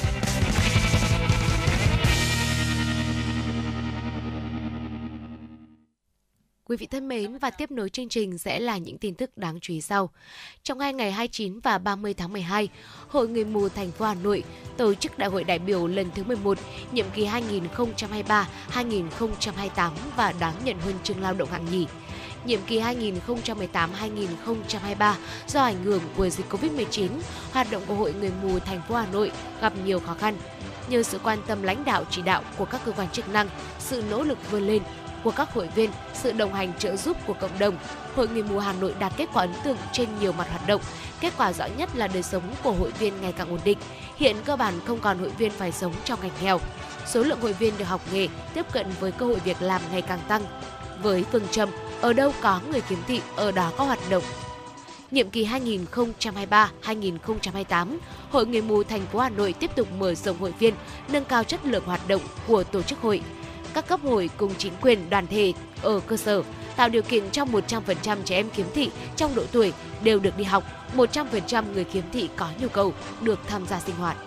Quý vị thân mến và tiếp nối chương trình sẽ là những tin tức đáng chú ý sau. Trong hai ngày 29 và 30 tháng 12, Hội Người mù thành phố Hà Nội tổ chức Đại hội đại biểu lần thứ 11, nhiệm kỳ 2023-2028 và đón nhận huân chương lao động hạng nhì. Nhiệm kỳ 2018-2023 do ảnh hưởng của dịch Covid-19, hoạt động của Hội Người mù thành phố Hà Nội gặp nhiều khó khăn. Nhờ sự quan tâm lãnh đạo chỉ đạo của các cơ quan chức năng, sự nỗ lực vươn lên của các hội viên, sự đồng hành trợ giúp của cộng đồng, Hội Người mù Hà Nội đạt kết quả ấn tượng trên nhiều mặt hoạt động. Kết quả rõ nhất là đời sống của hội viên ngày càng ổn định. Hiện cơ bản không còn hội viên phải sống trong ngành nghèo. Số lượng hội viên được học nghề, tiếp cận với cơ hội việc làm ngày càng tăng. Với phương châm ở đâu có người kiếm thị, ở đó có hoạt động nhiệm kỳ 2023-2028, Hội Người mù thành phố Hà Nội tiếp tục mở rộng hội viên, nâng cao chất lượng hoạt động của tổ chức hội các cấp hội cùng chính quyền đoàn thể ở cơ sở tạo điều kiện cho 100% trẻ em khiếm thị trong độ tuổi đều được đi học, 100% người khiếm thị có nhu cầu được tham gia sinh hoạt.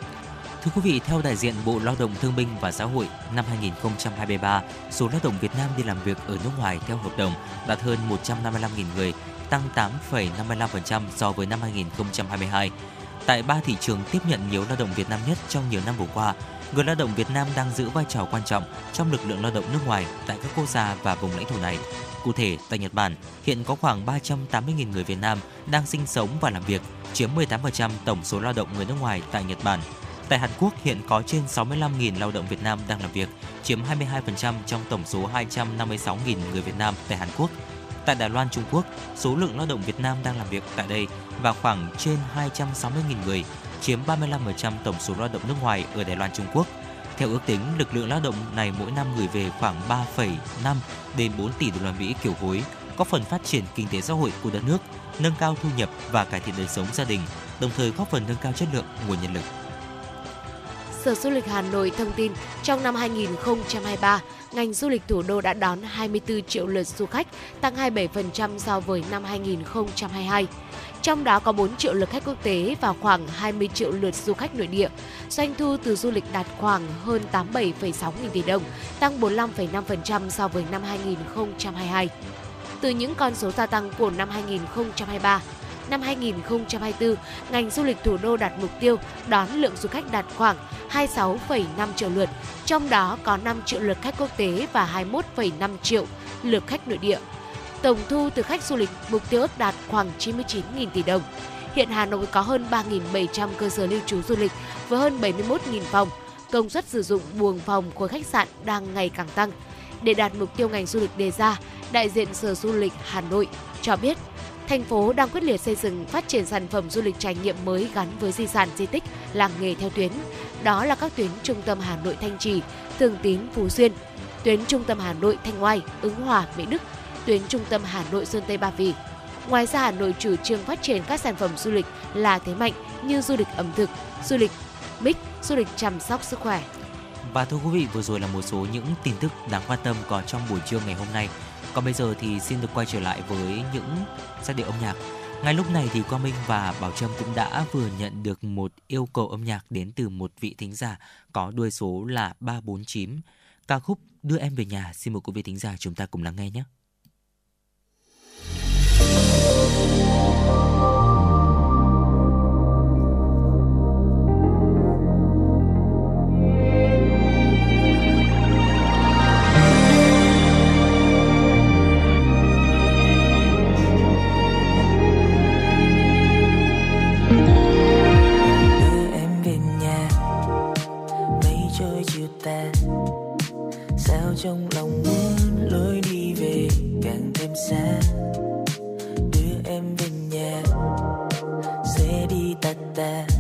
Thưa quý vị, theo đại diện Bộ Lao động Thương binh và Xã hội, năm 2023, số lao động Việt Nam đi làm việc ở nước ngoài theo hợp đồng đạt hơn 155.000 người, tăng 8,55% so với năm 2022. Tại ba thị trường tiếp nhận nhiều lao động Việt Nam nhất trong nhiều năm vừa qua, người lao động Việt Nam đang giữ vai trò quan trọng trong lực lượng lao động nước ngoài tại các quốc gia và vùng lãnh thổ này. Cụ thể, tại Nhật Bản, hiện có khoảng 380.000 người Việt Nam đang sinh sống và làm việc, chiếm 18% tổng số lao động người nước ngoài tại Nhật Bản. Tại Hàn Quốc hiện có trên 65.000 lao động Việt Nam đang làm việc, chiếm 22% trong tổng số 256.000 người Việt Nam tại Hàn Quốc. Tại Đài Loan, Trung Quốc, số lượng lao động Việt Nam đang làm việc tại đây vào khoảng trên 260.000 người, chiếm 35% tổng số lao động nước ngoài ở Đài Loan, Trung Quốc. Theo ước tính, lực lượng lao động này mỗi năm gửi về khoảng 3,5 đến 4 tỷ đô la Mỹ kiểu hối, có phần phát triển kinh tế xã hội của đất nước, nâng cao thu nhập và cải thiện đời sống gia đình, đồng thời góp phần nâng cao chất lượng nguồn nhân lực. Sở Du lịch Hà Nội thông tin, trong năm 2023, ngành du lịch thủ đô đã đón 24 triệu lượt du khách, tăng 27% so với năm 2022. Trong đó có 4 triệu lượt khách quốc tế và khoảng 20 triệu lượt du khách nội địa. Doanh thu từ du lịch đạt khoảng hơn 87,6 nghìn tỷ đồng, tăng 45,5% so với năm 2022. Từ những con số gia tăng của năm 2023, năm 2024, ngành du lịch thủ đô đặt mục tiêu đón lượng du khách đạt khoảng 26,5 triệu lượt, trong đó có 5 triệu lượt khách quốc tế và 21,5 triệu lượt khách nội địa. Tổng thu từ khách du lịch mục tiêu ước đạt khoảng 99.000 tỷ đồng. Hiện Hà Nội có hơn 3.700 cơ sở lưu trú du lịch với hơn 71.000 phòng. Công suất sử dụng buồng phòng của khách sạn đang ngày càng tăng. Để đạt mục tiêu ngành du lịch đề ra, đại diện Sở Du lịch Hà Nội cho biết thành phố đang quyết liệt xây dựng phát triển sản phẩm du lịch trải nghiệm mới gắn với di sản di tích làng nghề theo tuyến. Đó là các tuyến trung tâm Hà Nội Thanh Trì, Thường Tín Phú Xuyên, tuyến trung tâm Hà Nội Thanh Oai, Ứng Hòa, Mỹ Đức, tuyến trung tâm Hà Nội Sơn Tây Ba Vì. Ngoài ra Hà Nội chủ trương phát triển các sản phẩm du lịch là thế mạnh như du lịch ẩm thực, du lịch mix, du lịch chăm sóc sức khỏe. Và thưa quý vị, vừa rồi là một số những tin tức đáng quan tâm có trong buổi trưa ngày hôm nay. Còn bây giờ thì xin được quay trở lại với những giai điệu âm nhạc. Ngay lúc này thì Quang Minh và Bảo Trâm cũng đã vừa nhận được một yêu cầu âm nhạc đến từ một vị thính giả có đuôi số là 349. Ca khúc Đưa em về nhà, xin mời quý vị thính giả chúng ta cùng lắng nghe nhé. Trong lòng muốn lối đi về càng thêm xa. Đưa em về nhà, sẽ đi tà tà.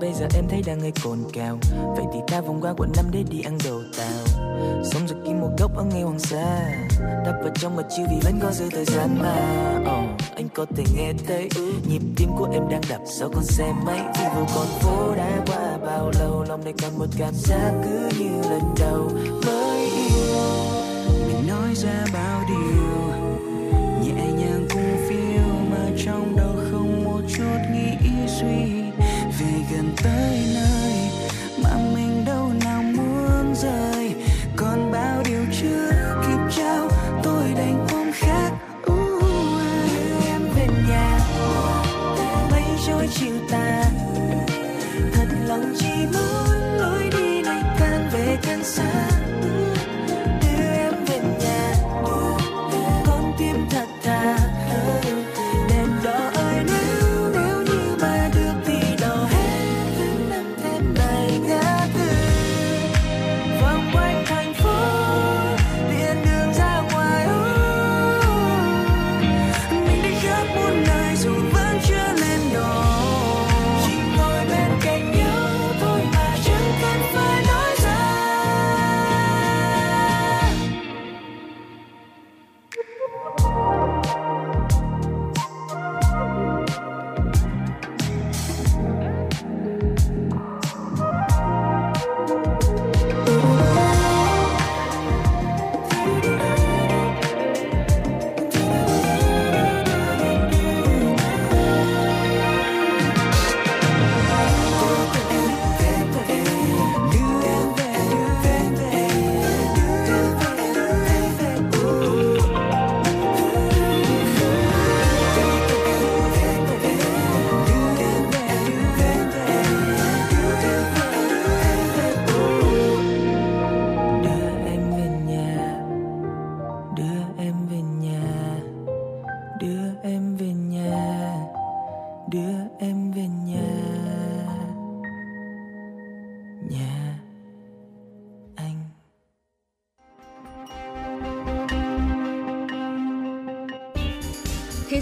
Bây giờ em thấy đang hơi cồn cào Vậy thì ta vòng qua quận năm để đi ăn đồ tàu. Sống rồi kiếm một góc ở ngay Hoàng Sa. Đắp vào trong mà chiêu vì vẫn có dư thời gian mà. Oh, Anh có thể nghe thấy ừ, Nhịp tim của em đang đập. Sau con xe máy Vì vô con phố đã qua bao lâu? Lòng này còn một cảm giác cứ như lần đầu mới yêu. Mình nói ra bao điều nhẹ nhàng cùng phiêu mà trong đầu không một chút nghĩ suy liền tới nơi mà mình đâu nào muốn rời. Còn bao điều chưa kịp trao, tôi đành ôm khác Đưa em về nhà Mây trôi chiều tà Thật lòng chỉ muốn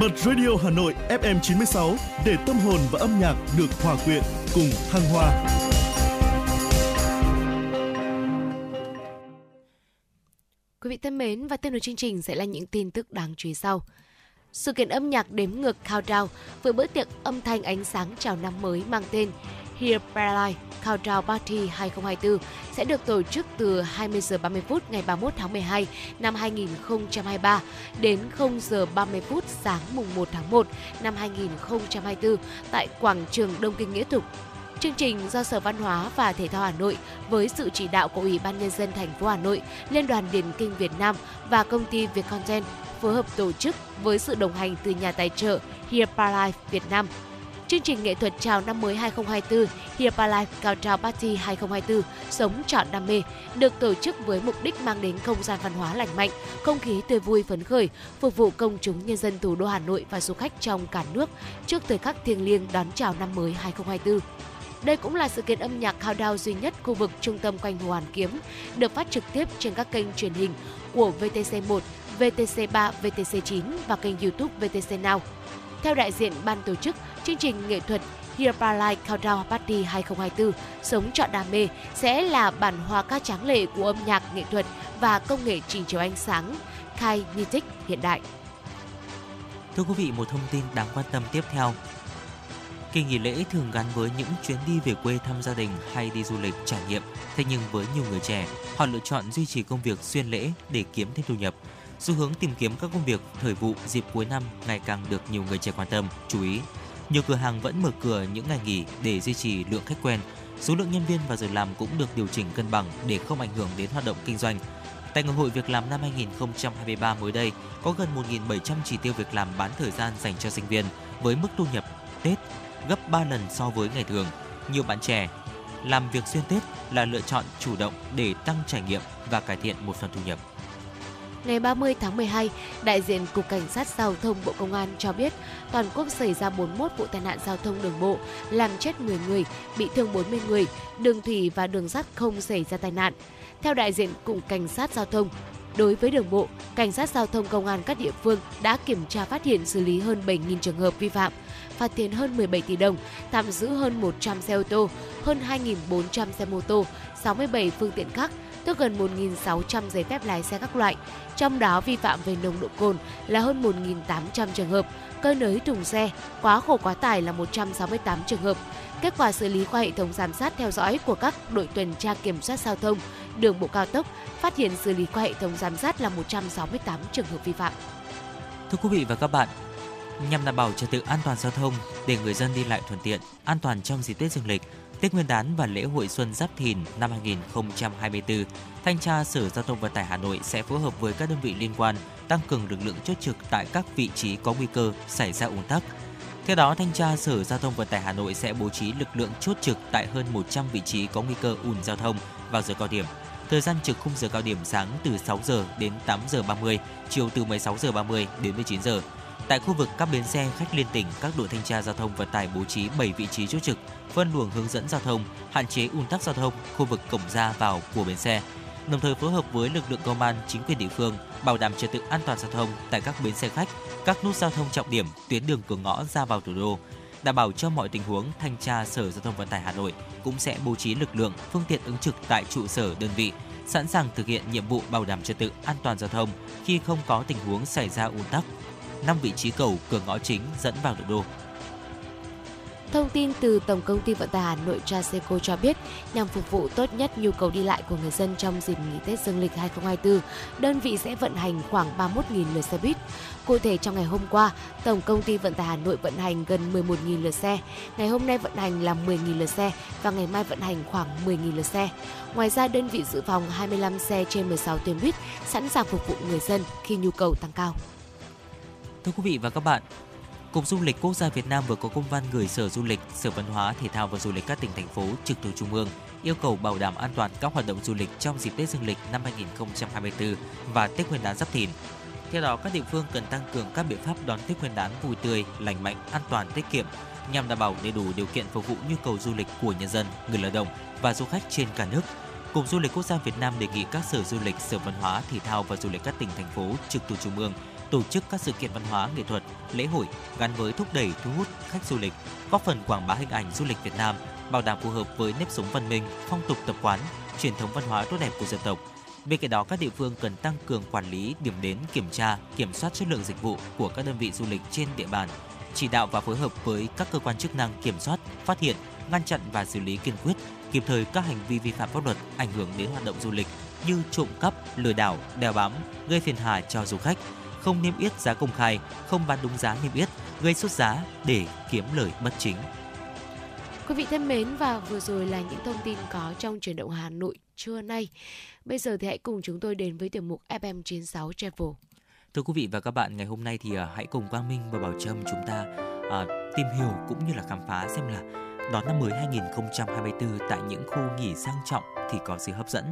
Bật Radio Hà Nội FM 96 để tâm hồn và âm nhạc được hòa quyện cùng thăng hoa. Quý vị thân mến, và tiếp nối chương trình sẽ là những tin tức đáng chú ý sau. Sự kiện âm nhạc đếm ngược Countdown với bữa tiệc âm thanh ánh sáng chào năm mới mang tên Here Paradise Countdown Party 2024 sẽ được tổ chức từ 20 giờ 30 phút ngày 31 tháng 12 năm 2023 đến 0 giờ 30 phút sáng mùng 1 tháng 1 năm 2024 tại quảng trường Đông Kinh Nghĩa Thục, Chương trình do Sở Văn hóa và Thể thao Hà Nội với sự chỉ đạo của Ủy ban nhân dân thành phố Hà Nội, Liên đoàn Điền kinh Việt Nam và công ty Vietcontent phối hợp tổ chức với sự đồng hành từ nhà tài trợ Here Paradise Việt Nam. Chương trình nghệ thuật chào năm mới 2024 Here Cao Countdown Party 2024 Sống trọn đam mê được tổ chức với mục đích mang đến không gian văn hóa lành mạnh, không khí tươi vui phấn khởi, phục vụ công chúng nhân dân thủ đô Hà Nội và du khách trong cả nước trước thời khắc thiêng liêng đón chào năm mới 2024. Đây cũng là sự kiện âm nhạc countdown duy nhất khu vực trung tâm quanh Hồ Hoàn Kiếm, được phát trực tiếp trên các kênh truyền hình của VTC1, VTC3, VTC9 và kênh YouTube VTC Now. Theo đại diện ban tổ chức, chương trình nghệ thuật Here Paradise Countdown Party 2024 Sống trọn đam mê sẽ là bản hòa ca tráng lệ của âm nhạc nghệ thuật và công nghệ trình chiếu ánh sáng Kinetic hiện đại. Thưa quý vị, một thông tin đáng quan tâm tiếp theo. Kỳ nghỉ lễ thường gắn với những chuyến đi về quê thăm gia đình hay đi du lịch trải nghiệm. Thế nhưng với nhiều người trẻ, họ lựa chọn duy trì công việc xuyên lễ để kiếm thêm thu nhập. Xu hướng tìm kiếm các công việc thời vụ dịp cuối năm ngày càng được nhiều người trẻ quan tâm, chú ý. Nhiều cửa hàng vẫn mở cửa những ngày nghỉ để duy trì lượng khách quen. Số lượng nhân viên và giờ làm cũng được điều chỉnh cân bằng để không ảnh hưởng đến hoạt động kinh doanh. Tại Ngày hội Việc làm năm 2023 mới đây, có gần 1.700 chỉ tiêu việc làm bán thời gian dành cho sinh viên với mức thu nhập Tết gấp 3 lần so với ngày thường. Nhiều bạn trẻ làm việc xuyên Tết là lựa chọn chủ động để tăng trải nghiệm và cải thiện một phần thu nhập. Ngày 30 tháng 12, đại diện Cục Cảnh sát Giao thông Bộ Công an cho biết toàn quốc xảy ra 41 vụ tai nạn giao thông đường bộ, làm chết 10 người, bị thương 40 người, đường thủy và đường sắt không xảy ra tai nạn. Theo đại diện Cục Cảnh sát Giao thông, Đối với đường bộ, Cảnh sát Giao thông Công an các địa phương đã kiểm tra phát hiện xử lý hơn 7.000 trường hợp vi phạm, phạt tiền hơn 17 tỷ đồng, tạm giữ hơn 100 xe ô tô, hơn 2.400 xe mô tô, 67 phương tiện khác, tước gần 1.600 giấy phép lái xe các loại. Trong đó vi phạm về nồng độ cồn là hơn 1.800 trường hợp, cơi nới thùng xe, quá khổ quá tải là 168 trường hợp. Kết quả xử lý qua hệ thống giám sát theo dõi của các đội tuần tra kiểm soát giao thông, đường bộ cao tốc phát hiện xử lý qua hệ thống giám sát là 168 trường hợp vi phạm. Thưa quý vị và các bạn, nhằm đảm bảo trật tự an toàn giao thông để người dân đi lại thuận tiện, an toàn trong dịp Tết Dương lịch, Tết Nguyên đán và lễ hội Xuân Giáp Thìn năm 2024, Thanh tra Sở Giao thông Vận tải Hà Nội sẽ phối hợp với các đơn vị liên quan tăng cường lực lượng chốt trực tại các vị trí có nguy cơ xảy ra ùn tắc. Theo đó, Thanh tra Sở Giao thông Vận tải Hà Nội sẽ bố trí lực lượng chốt trực tại hơn 100 vị trí có nguy cơ ùn giao thông vào giờ cao điểm. Thời gian trực khung giờ cao điểm sáng từ 6 giờ đến 8 giờ 30, chiều từ 16 giờ 30 đến 19 giờ. Tại khu vực các bến xe khách liên tỉnh, các đội thanh tra giao thông vận tải bố trí 7 vị trí chốt trực, phân luồng hướng dẫn giao thông, hạn chế ùn tắc giao thông khu vực cổng ra vào của bến xe. Đồng thời phối hợp với lực lượng công an, chính quyền địa phương bảo đảm trật tự an toàn giao thông tại các bến xe khách, các nút giao thông trọng điểm, tuyến đường cửa ngõ ra vào thủ đô. Đảm bảo cho mọi tình huống, thanh tra Sở Giao thông Vận tải Hà Nội cũng sẽ bố trí lực lượng, phương tiện ứng trực tại trụ sở đơn vị, sẵn sàng thực hiện nhiệm vụ bảo đảm trật tự an toàn giao thông khi không có tình huống xảy ra ùn tắc. 5 vị trí cầu cửa ngõ chính dẫn vào nội đô. Thông tin từ Tổng công ty Vận tải Hà Nội Traseco cho biết, nhằm phục vụ tốt nhất nhu cầu đi lại của người dân trong dịp nghỉ Tết Dương lịch 2024, đơn vị sẽ vận hành khoảng 31.000 lượt xe buýt. Cụ thể trong ngày hôm qua, Tổng công ty Vận tải Hà Nội vận hành gần 11.000 lượt xe, ngày hôm nay vận hành là 10.000 lượt xe và ngày mai vận hành khoảng 10.000 lượt xe. Ngoài ra, đơn vị dự phòng 25 xe trên 16 tuyến buýt sẵn sàng phục vụ người dân khi nhu cầu tăng cao. Thưa quý vị và các bạn, Cục Du lịch Quốc gia Việt Nam vừa có công văn gửi Sở Du lịch, Sở Văn hóa, Thể thao và Du lịch các tỉnh thành phố trực thuộc trung ương yêu cầu bảo đảm an toàn các hoạt động du lịch trong dịp Tết Dương lịch năm 2024 và Tết Nguyên đán Giáp Thìn. Theo đó, các địa phương cần tăng cường các biện pháp đón Tết Nguyên đán vui tươi, lành mạnh, an toàn, tiết kiệm nhằm đảm bảo đầy đủ điều kiện phục vụ nhu cầu du lịch của nhân dân, người lao động và du khách trên cả nước. Cục Du lịch Quốc gia Việt Nam đề nghị các sở du lịch, sở văn hóa, thể thao và du lịch các tỉnh thành phố trực thuộc trung ương tổ chức các sự kiện văn hóa nghệ thuật, lễ hội gắn với thúc đẩy thu hút khách du lịch, góp phần quảng bá hình ảnh du lịch Việt Nam, bảo đảm phù hợp với nếp sống văn minh, phong tục tập quán, truyền thống văn hóa tốt đẹp của dân tộc. Bên cạnh đó, các địa phương cần tăng cường quản lý, điểm đến, kiểm tra, kiểm soát chất lượng dịch vụ của các đơn vị du lịch trên địa bàn, chỉ đạo và phối hợp với các cơ quan chức năng kiểm soát, phát hiện, ngăn chặn và xử lý kiên quyết kịp thời các hành vi vi phạm pháp luật ảnh hưởng đến hoạt động du lịch như trộm cắp, lừa đảo, đeo bám, gây phiền hà cho du khách, không niêm yết giá công khai, không bán đúng giá niêm yết, gây sốt giá để kiếm lời bất chính. Quý vị thân mến và vừa rồi là những thông tin có trong chuyển động Hà Nội trưa nay. Bây giờ thì hãy cùng chúng tôi đến với tiểu mục FM96 Travel. Thưa quý vị và các bạn, ngày hôm nay thì à, hãy cùng Quang Minh và Bảo Trâm chúng ta à, tìm hiểu cũng như là khám phá xem là đón năm mới 2024 tại những khu nghỉ sang trọng thì có gì hấp dẫn.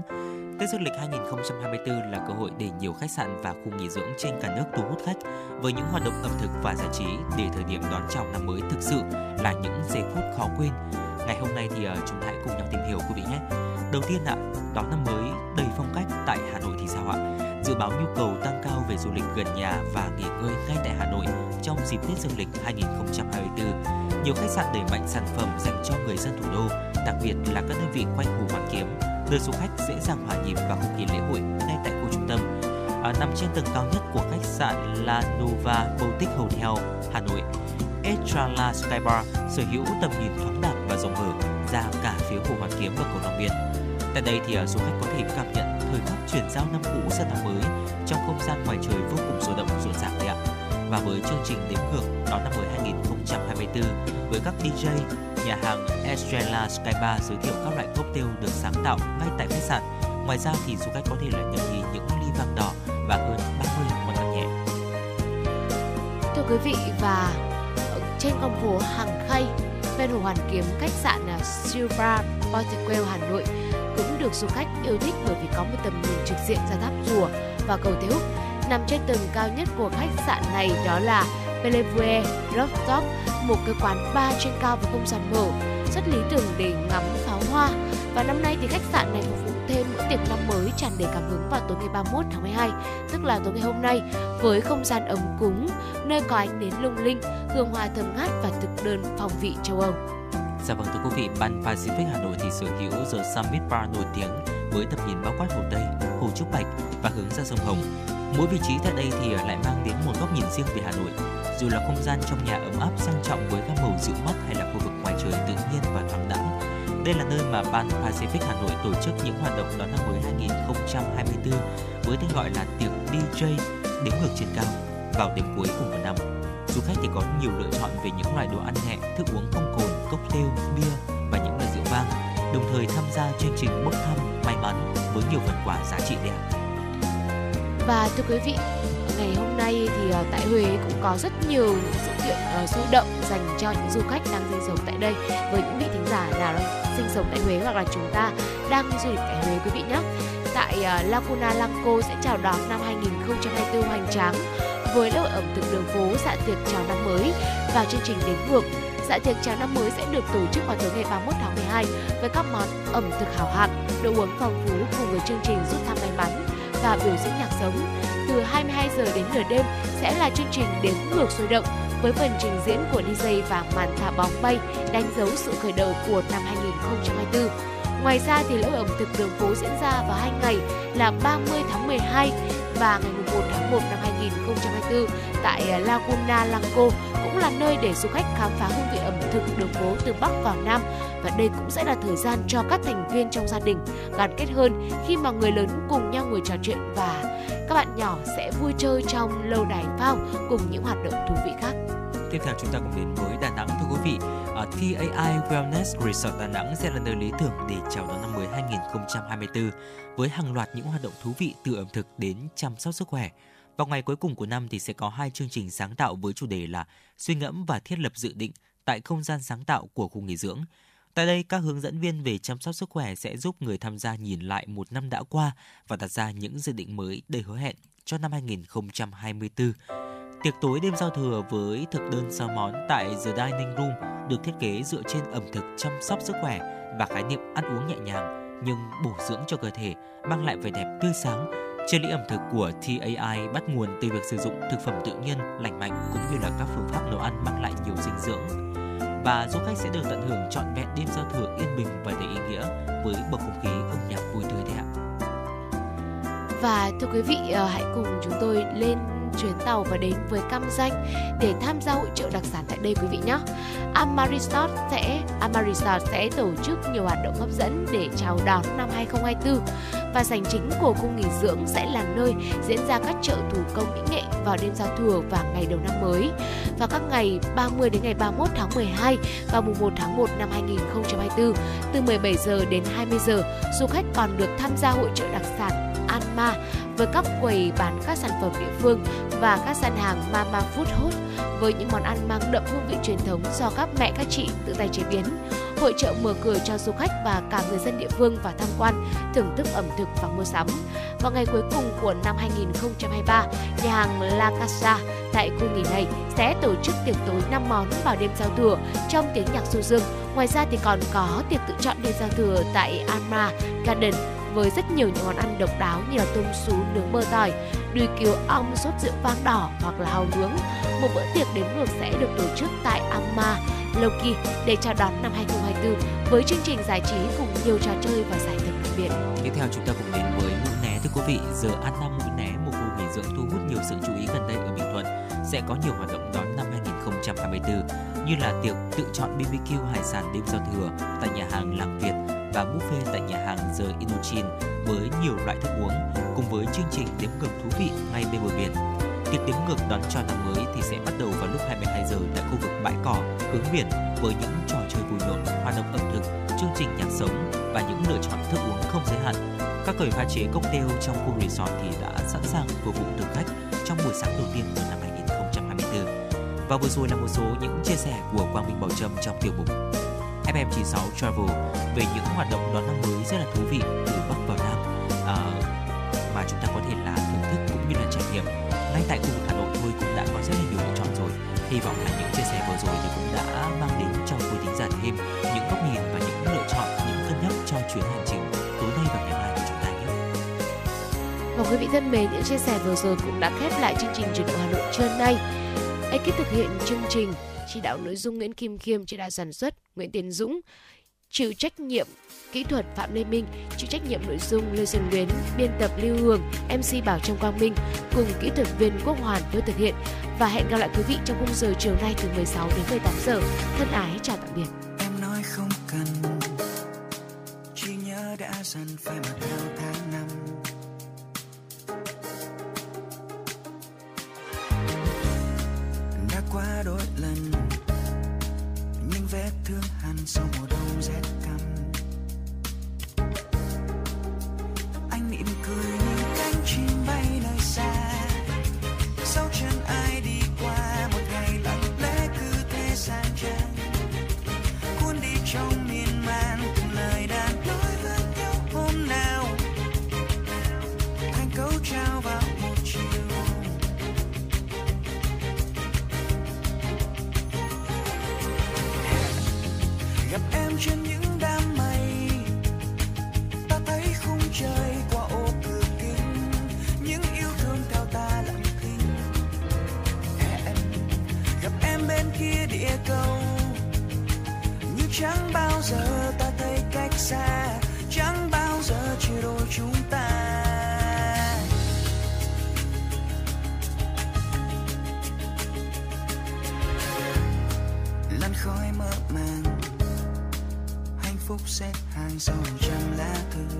Tết Dương lịch 2024 là cơ hội để nhiều khách sạn và khu nghỉ dưỡng trên cả nước thu hút khách với những hoạt động ẩm thực và giải trí để thời điểm đón chào năm mới thực sự là những giây phút khó quên. Ngày hôm nay thì ờ, chúng ta hãy cùng nhau tìm hiểu quý vị nhé. Đầu tiên ạ, đón năm mới đầy phong cách tại Hà Nội thì sao ạ? Dự báo nhu cầu tăng cao về du lịch gần nhà và nghỉ ngơi ngay tại Hà Nội trong dịp Tết Dương lịch 2024. Nhiều khách sạn đẩy mạnh sản phẩm dành cho người dân thủ đô, đặc biệt là các đơn vị quanh Hồ Hoàn Kiếm, nơi du khách dễ dàng hòa nhịp vào không khí lễ hội ngay tại khu trung tâm. À, nằm trên tầng cao nhất của khách sạn La Nova Boutique Hotel, Hà Nội, Estrella Skybar sở hữu tầm nhìn thoáng đạt và rộng mở ra cả phía Hồ Hoàn Kiếm và cầu Long Biên. Tại đây thì à, du khách có thể cảm nhận thời khắc chuyển giao năm cũ sang năm mới trong không gian ngoài trời vô cùng sôi động rộn ràng đấy ạ. Và với chương trình đếm ngược đón năm mới 2024 với các DJ, nhà hàng Estrella Sky Bar giới thiệu các loại cocktail được sáng tạo ngay tại khách sạn. Ngoài ra thì du khách có thể là nhận ý những ly vàng đỏ và hơn 30 món ăn nhẹ. Thưa quý vị và ờ, trên con phố Hàng Khay, ven hồ Hoàn Kiếm, khách sạn à, Silva Portiquel Hà Nội cũng được du khách yêu thích bởi vì có một tầm nhìn trực diện ra tháp rùa và cầu Thế Húc. Nằm trên tầng cao nhất của khách sạn này đó là Bellevue Rooftop, một cái quán bar trên cao với không gian mở, rất lý tưởng để ngắm pháo hoa. Và năm nay thì khách sạn này phục vụ thêm bữa tiệc năm mới tràn đầy cảm hứng vào tối ngày 31 tháng 12, tức là tối ngày hôm nay, với không gian ấm cúng, nơi có ánh nến lung linh, hương hoa thơm ngát và thực đơn phong vị châu Âu. Dạ vâng thưa quý vị, ban Pacific Hà Nội thì sở hữu The Summit Bar nổi tiếng với tầm nhìn bao quát Hồ Tây, Hồ Trúc Bạch và hướng ra sông Hồng. Mỗi vị trí tại đây thì ờ, lại mang đến một góc nhìn riêng về Hà Nội. Dù là không gian trong nhà ấm áp sang trọng với các màu dịu mắt hay là khu vực ngoài trời tự nhiên và thoáng đãng, đây là nơi mà ban Pacific Hà Nội tổ chức những hoạt động đón năm mới 2024 với tên gọi là tiệc DJ đếm ngược trên cao vào đêm cuối cùng của năm. Du khách thì có nhiều lựa chọn về những loại đồ ăn nhẹ, thức uống không cồn, cocktail, bia và những loại rượu vang, đồng thời tham gia chương trình bốc thăm may mắn với nhiều phần quà giá trị đẹp. Và thưa quý vị, ngày hôm nay thì ờ, tại Huế cũng có rất nhiều những sự kiện ờ, sôi động dành cho những du khách đang sinh sống tại đây. Với những vị thính giả nào đang sinh sống tại Huế hoặc là chúng ta đang du lịch tại Huế quý vị nhé. Tại ờ, Laguna Lanco sẽ chào đón năm 2024 hoành tráng với lễ hội ẩm thực đường phố dạ tiệc chào năm mới. Và chương trình đếm ngược Dạ tiệc chào năm mới sẽ được tổ chức vào tối ngày 31 tháng 12 với các món ẩm thực hảo hạng, đồ uống phong phú cùng với chương trình rút thăm may mắn và biểu diễn nhạc sống. Từ 22 giờ đến nửa đêm sẽ là chương trình đếm ngược sôi động với phần trình diễn của DJ và màn thả bóng bay đánh dấu sự khởi đầu của năm 2024. Ngoài ra thì lễ hội ẩm thực đường phố diễn ra vào hai ngày là 30 tháng 12 và ngày 1 tháng 1 năm 2024 tại ờ, Laguna Lanco cũng là nơi để du khách khám phá hương vị ẩm thực đường phố từ Bắc vào Nam và đây cũng sẽ là thời gian cho các thành viên trong gia đình gắn kết hơn khi mà người lớn cùng nhau ngồi trò chuyện và các bạn nhỏ sẽ vui chơi trong lâu đài phao cùng những hoạt động thú vị khác. Tiếp theo chúng ta cùng đến với Đà Nẵng, thưa quý vị. Ờ, Ở TAI Wellness Resort Đà Nẵng sẽ là nơi lý tưởng để chào đón năm mới 2024 với hàng loạt những hoạt động thú vị từ ẩm thực đến chăm sóc sức khỏe. Vào ngày cuối cùng của năm thì sẽ có hai chương trình sáng tạo với chủ đề là suy ngẫm và thiết lập dự định tại không gian sáng tạo của khu nghỉ dưỡng. Tại đây, các hướng dẫn viên về chăm sóc sức khỏe sẽ giúp người tham gia nhìn lại một năm đã qua và đặt ra những dự định mới đầy hứa hẹn cho năm 2024. Tiệc tối đêm giao thừa với thực đơn sao món tại The Dining Room được thiết kế dựa trên ẩm thực chăm sóc sức khỏe và khái niệm ăn uống nhẹ nhàng nhưng bổ dưỡng cho cơ thể, mang lại vẻ đẹp tươi sáng. Triết lý ẩm thực của TAI bắt nguồn từ việc sử dụng thực phẩm tự nhiên, lành mạnh cũng như là các phương pháp nấu ăn mang lại nhiều dinh dưỡng. Và du khách sẽ được tận hưởng trọn vẹn đêm giao thừa yên bình và đầy ý nghĩa với bầu không khí âm nhạc vui tươi thế ạ. Và thưa quý vị, ờ, hãy cùng chúng tôi lên chuyến tàu và đến với Cam Danh để tham gia hội trợ đặc sản tại đây quý vị nhé. Amarisort sẽ Amarisort sẽ tổ chức nhiều hoạt động hấp dẫn để chào đón năm 2024 và sảnh chính của khu nghỉ dưỡng sẽ là nơi diễn ra các chợ thủ công mỹ nghệ vào đêm giao thừa và ngày đầu năm mới. và các ngày 30 đến ngày 31 tháng 12 và mùng 1 tháng 1 năm 2024 từ 17 giờ đến 20 giờ, du khách còn được tham gia hội trợ đặc sản Anma với các quầy bán các sản phẩm địa phương và các gian hàng Mama Food Hot với những món ăn mang đậm hương vị truyền thống do các mẹ các chị tự tay chế biến. Hội trợ mở cửa cho du khách và cả người dân địa phương vào tham quan, thưởng thức ẩm thực và mua sắm. Vào ngày cuối cùng của năm 2023, nhà hàng La Casa tại khu nghỉ này sẽ tổ chức tiệc tối 5 món vào đêm giao thừa trong tiếng nhạc du dương. Ngoài ra thì còn có tiệc tự chọn đêm giao thừa tại Alma Garden với rất nhiều những món ăn độc đáo như là tôm sú nướng bơ tỏi, đùi kiều ong sốt rượu vang đỏ hoặc là hàu nướng. Một bữa tiệc đếm ngược sẽ được tổ chức tại Amma Loki để chào đón năm 2024 với chương trình giải trí cùng nhiều trò chơi và giải thưởng đặc biệt. Tiếp theo chúng ta cùng đến với Mũi Né thưa quý vị. Giờ ăn năm Mũi Né, một khu nghỉ dưỡng thu hút nhiều sự chú ý gần đây ở Bình Thuận sẽ có nhiều hoạt động đón năm 2024 như là tiệc tự chọn BBQ hải sản đêm giao thừa tại nhà hàng Lạc Việt và buffet tại nhà hàng The Indochine với nhiều loại thức uống cùng với chương trình đếm ngược thú vị ngay bên bờ biển. Tiệc đếm ngược đón chào năm mới thì sẽ bắt đầu vào lúc 22 giờ tại khu vực bãi cỏ hướng biển với những trò chơi vui nhộn, hoạt động ẩm thực, chương trình nhạc sống và những lựa chọn thức uống không giới hạn. Các quầy pha chế cocktail trong khu resort thì đã sẵn sàng phục vụ thực khách trong buổi sáng đầu tiên của năm 2024. Và vừa rồi là một số những chia sẻ của Quang Minh Bảo Trâm trong tiểu mục FM96 Travel về những hoạt động đón năm mới rất là thú vị từ Bắc vào Nam à, mà chúng ta có thể là thưởng thức cũng như là trải nghiệm. Ngay tại khu vực Hà Nội thôi cũng đã có rất là nhiều lựa chọn rồi. Hy vọng là những chia sẻ vừa rồi thì cũng đã mang đến cho quý thính giả thêm những góc nhìn và những lựa chọn những cân nhắc cho chuyến hành trình tối nay và ngày mai của chúng ta nhé. Và quý vị thân mến, những chia sẻ vừa rồi cũng đã khép lại chương trình chuyển động Hà Nội trưa nay. Ekip thực hiện chương trình chỉ đạo nội dung Nguyễn Kim Khiêm, chỉ đạo sản xuất Nguyễn Tiến Dũng, chịu trách nhiệm kỹ thuật Phạm Lê Minh, chịu trách nhiệm nội dung Lê Xuân Luyến, biên tập Lưu Hương, MC Bảo Trâm Quang Minh cùng kỹ thuật viên Quốc Hoàn phối thực hiện và hẹn gặp lại quý vị trong khung giờ chiều nay từ 16 đến 18 giờ. Thân ái chào tạm biệt. em nói không cần chỉ nhớ đã dần phải mờ theo tháng năm đã qua đôi lần giờ ta thấy cách xa, chẳng bao giờ chia đôi chúng ta. Lăn khói mơ màng, hạnh phúc xếp hàng dòng trăm lá thư.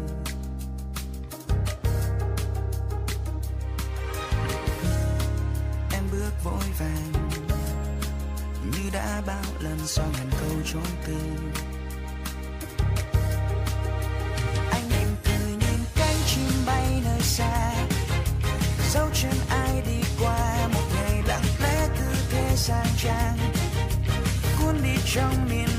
Em bước vội vàng, như đã bao lần sau ngàn câu trốn tìm cuốn đi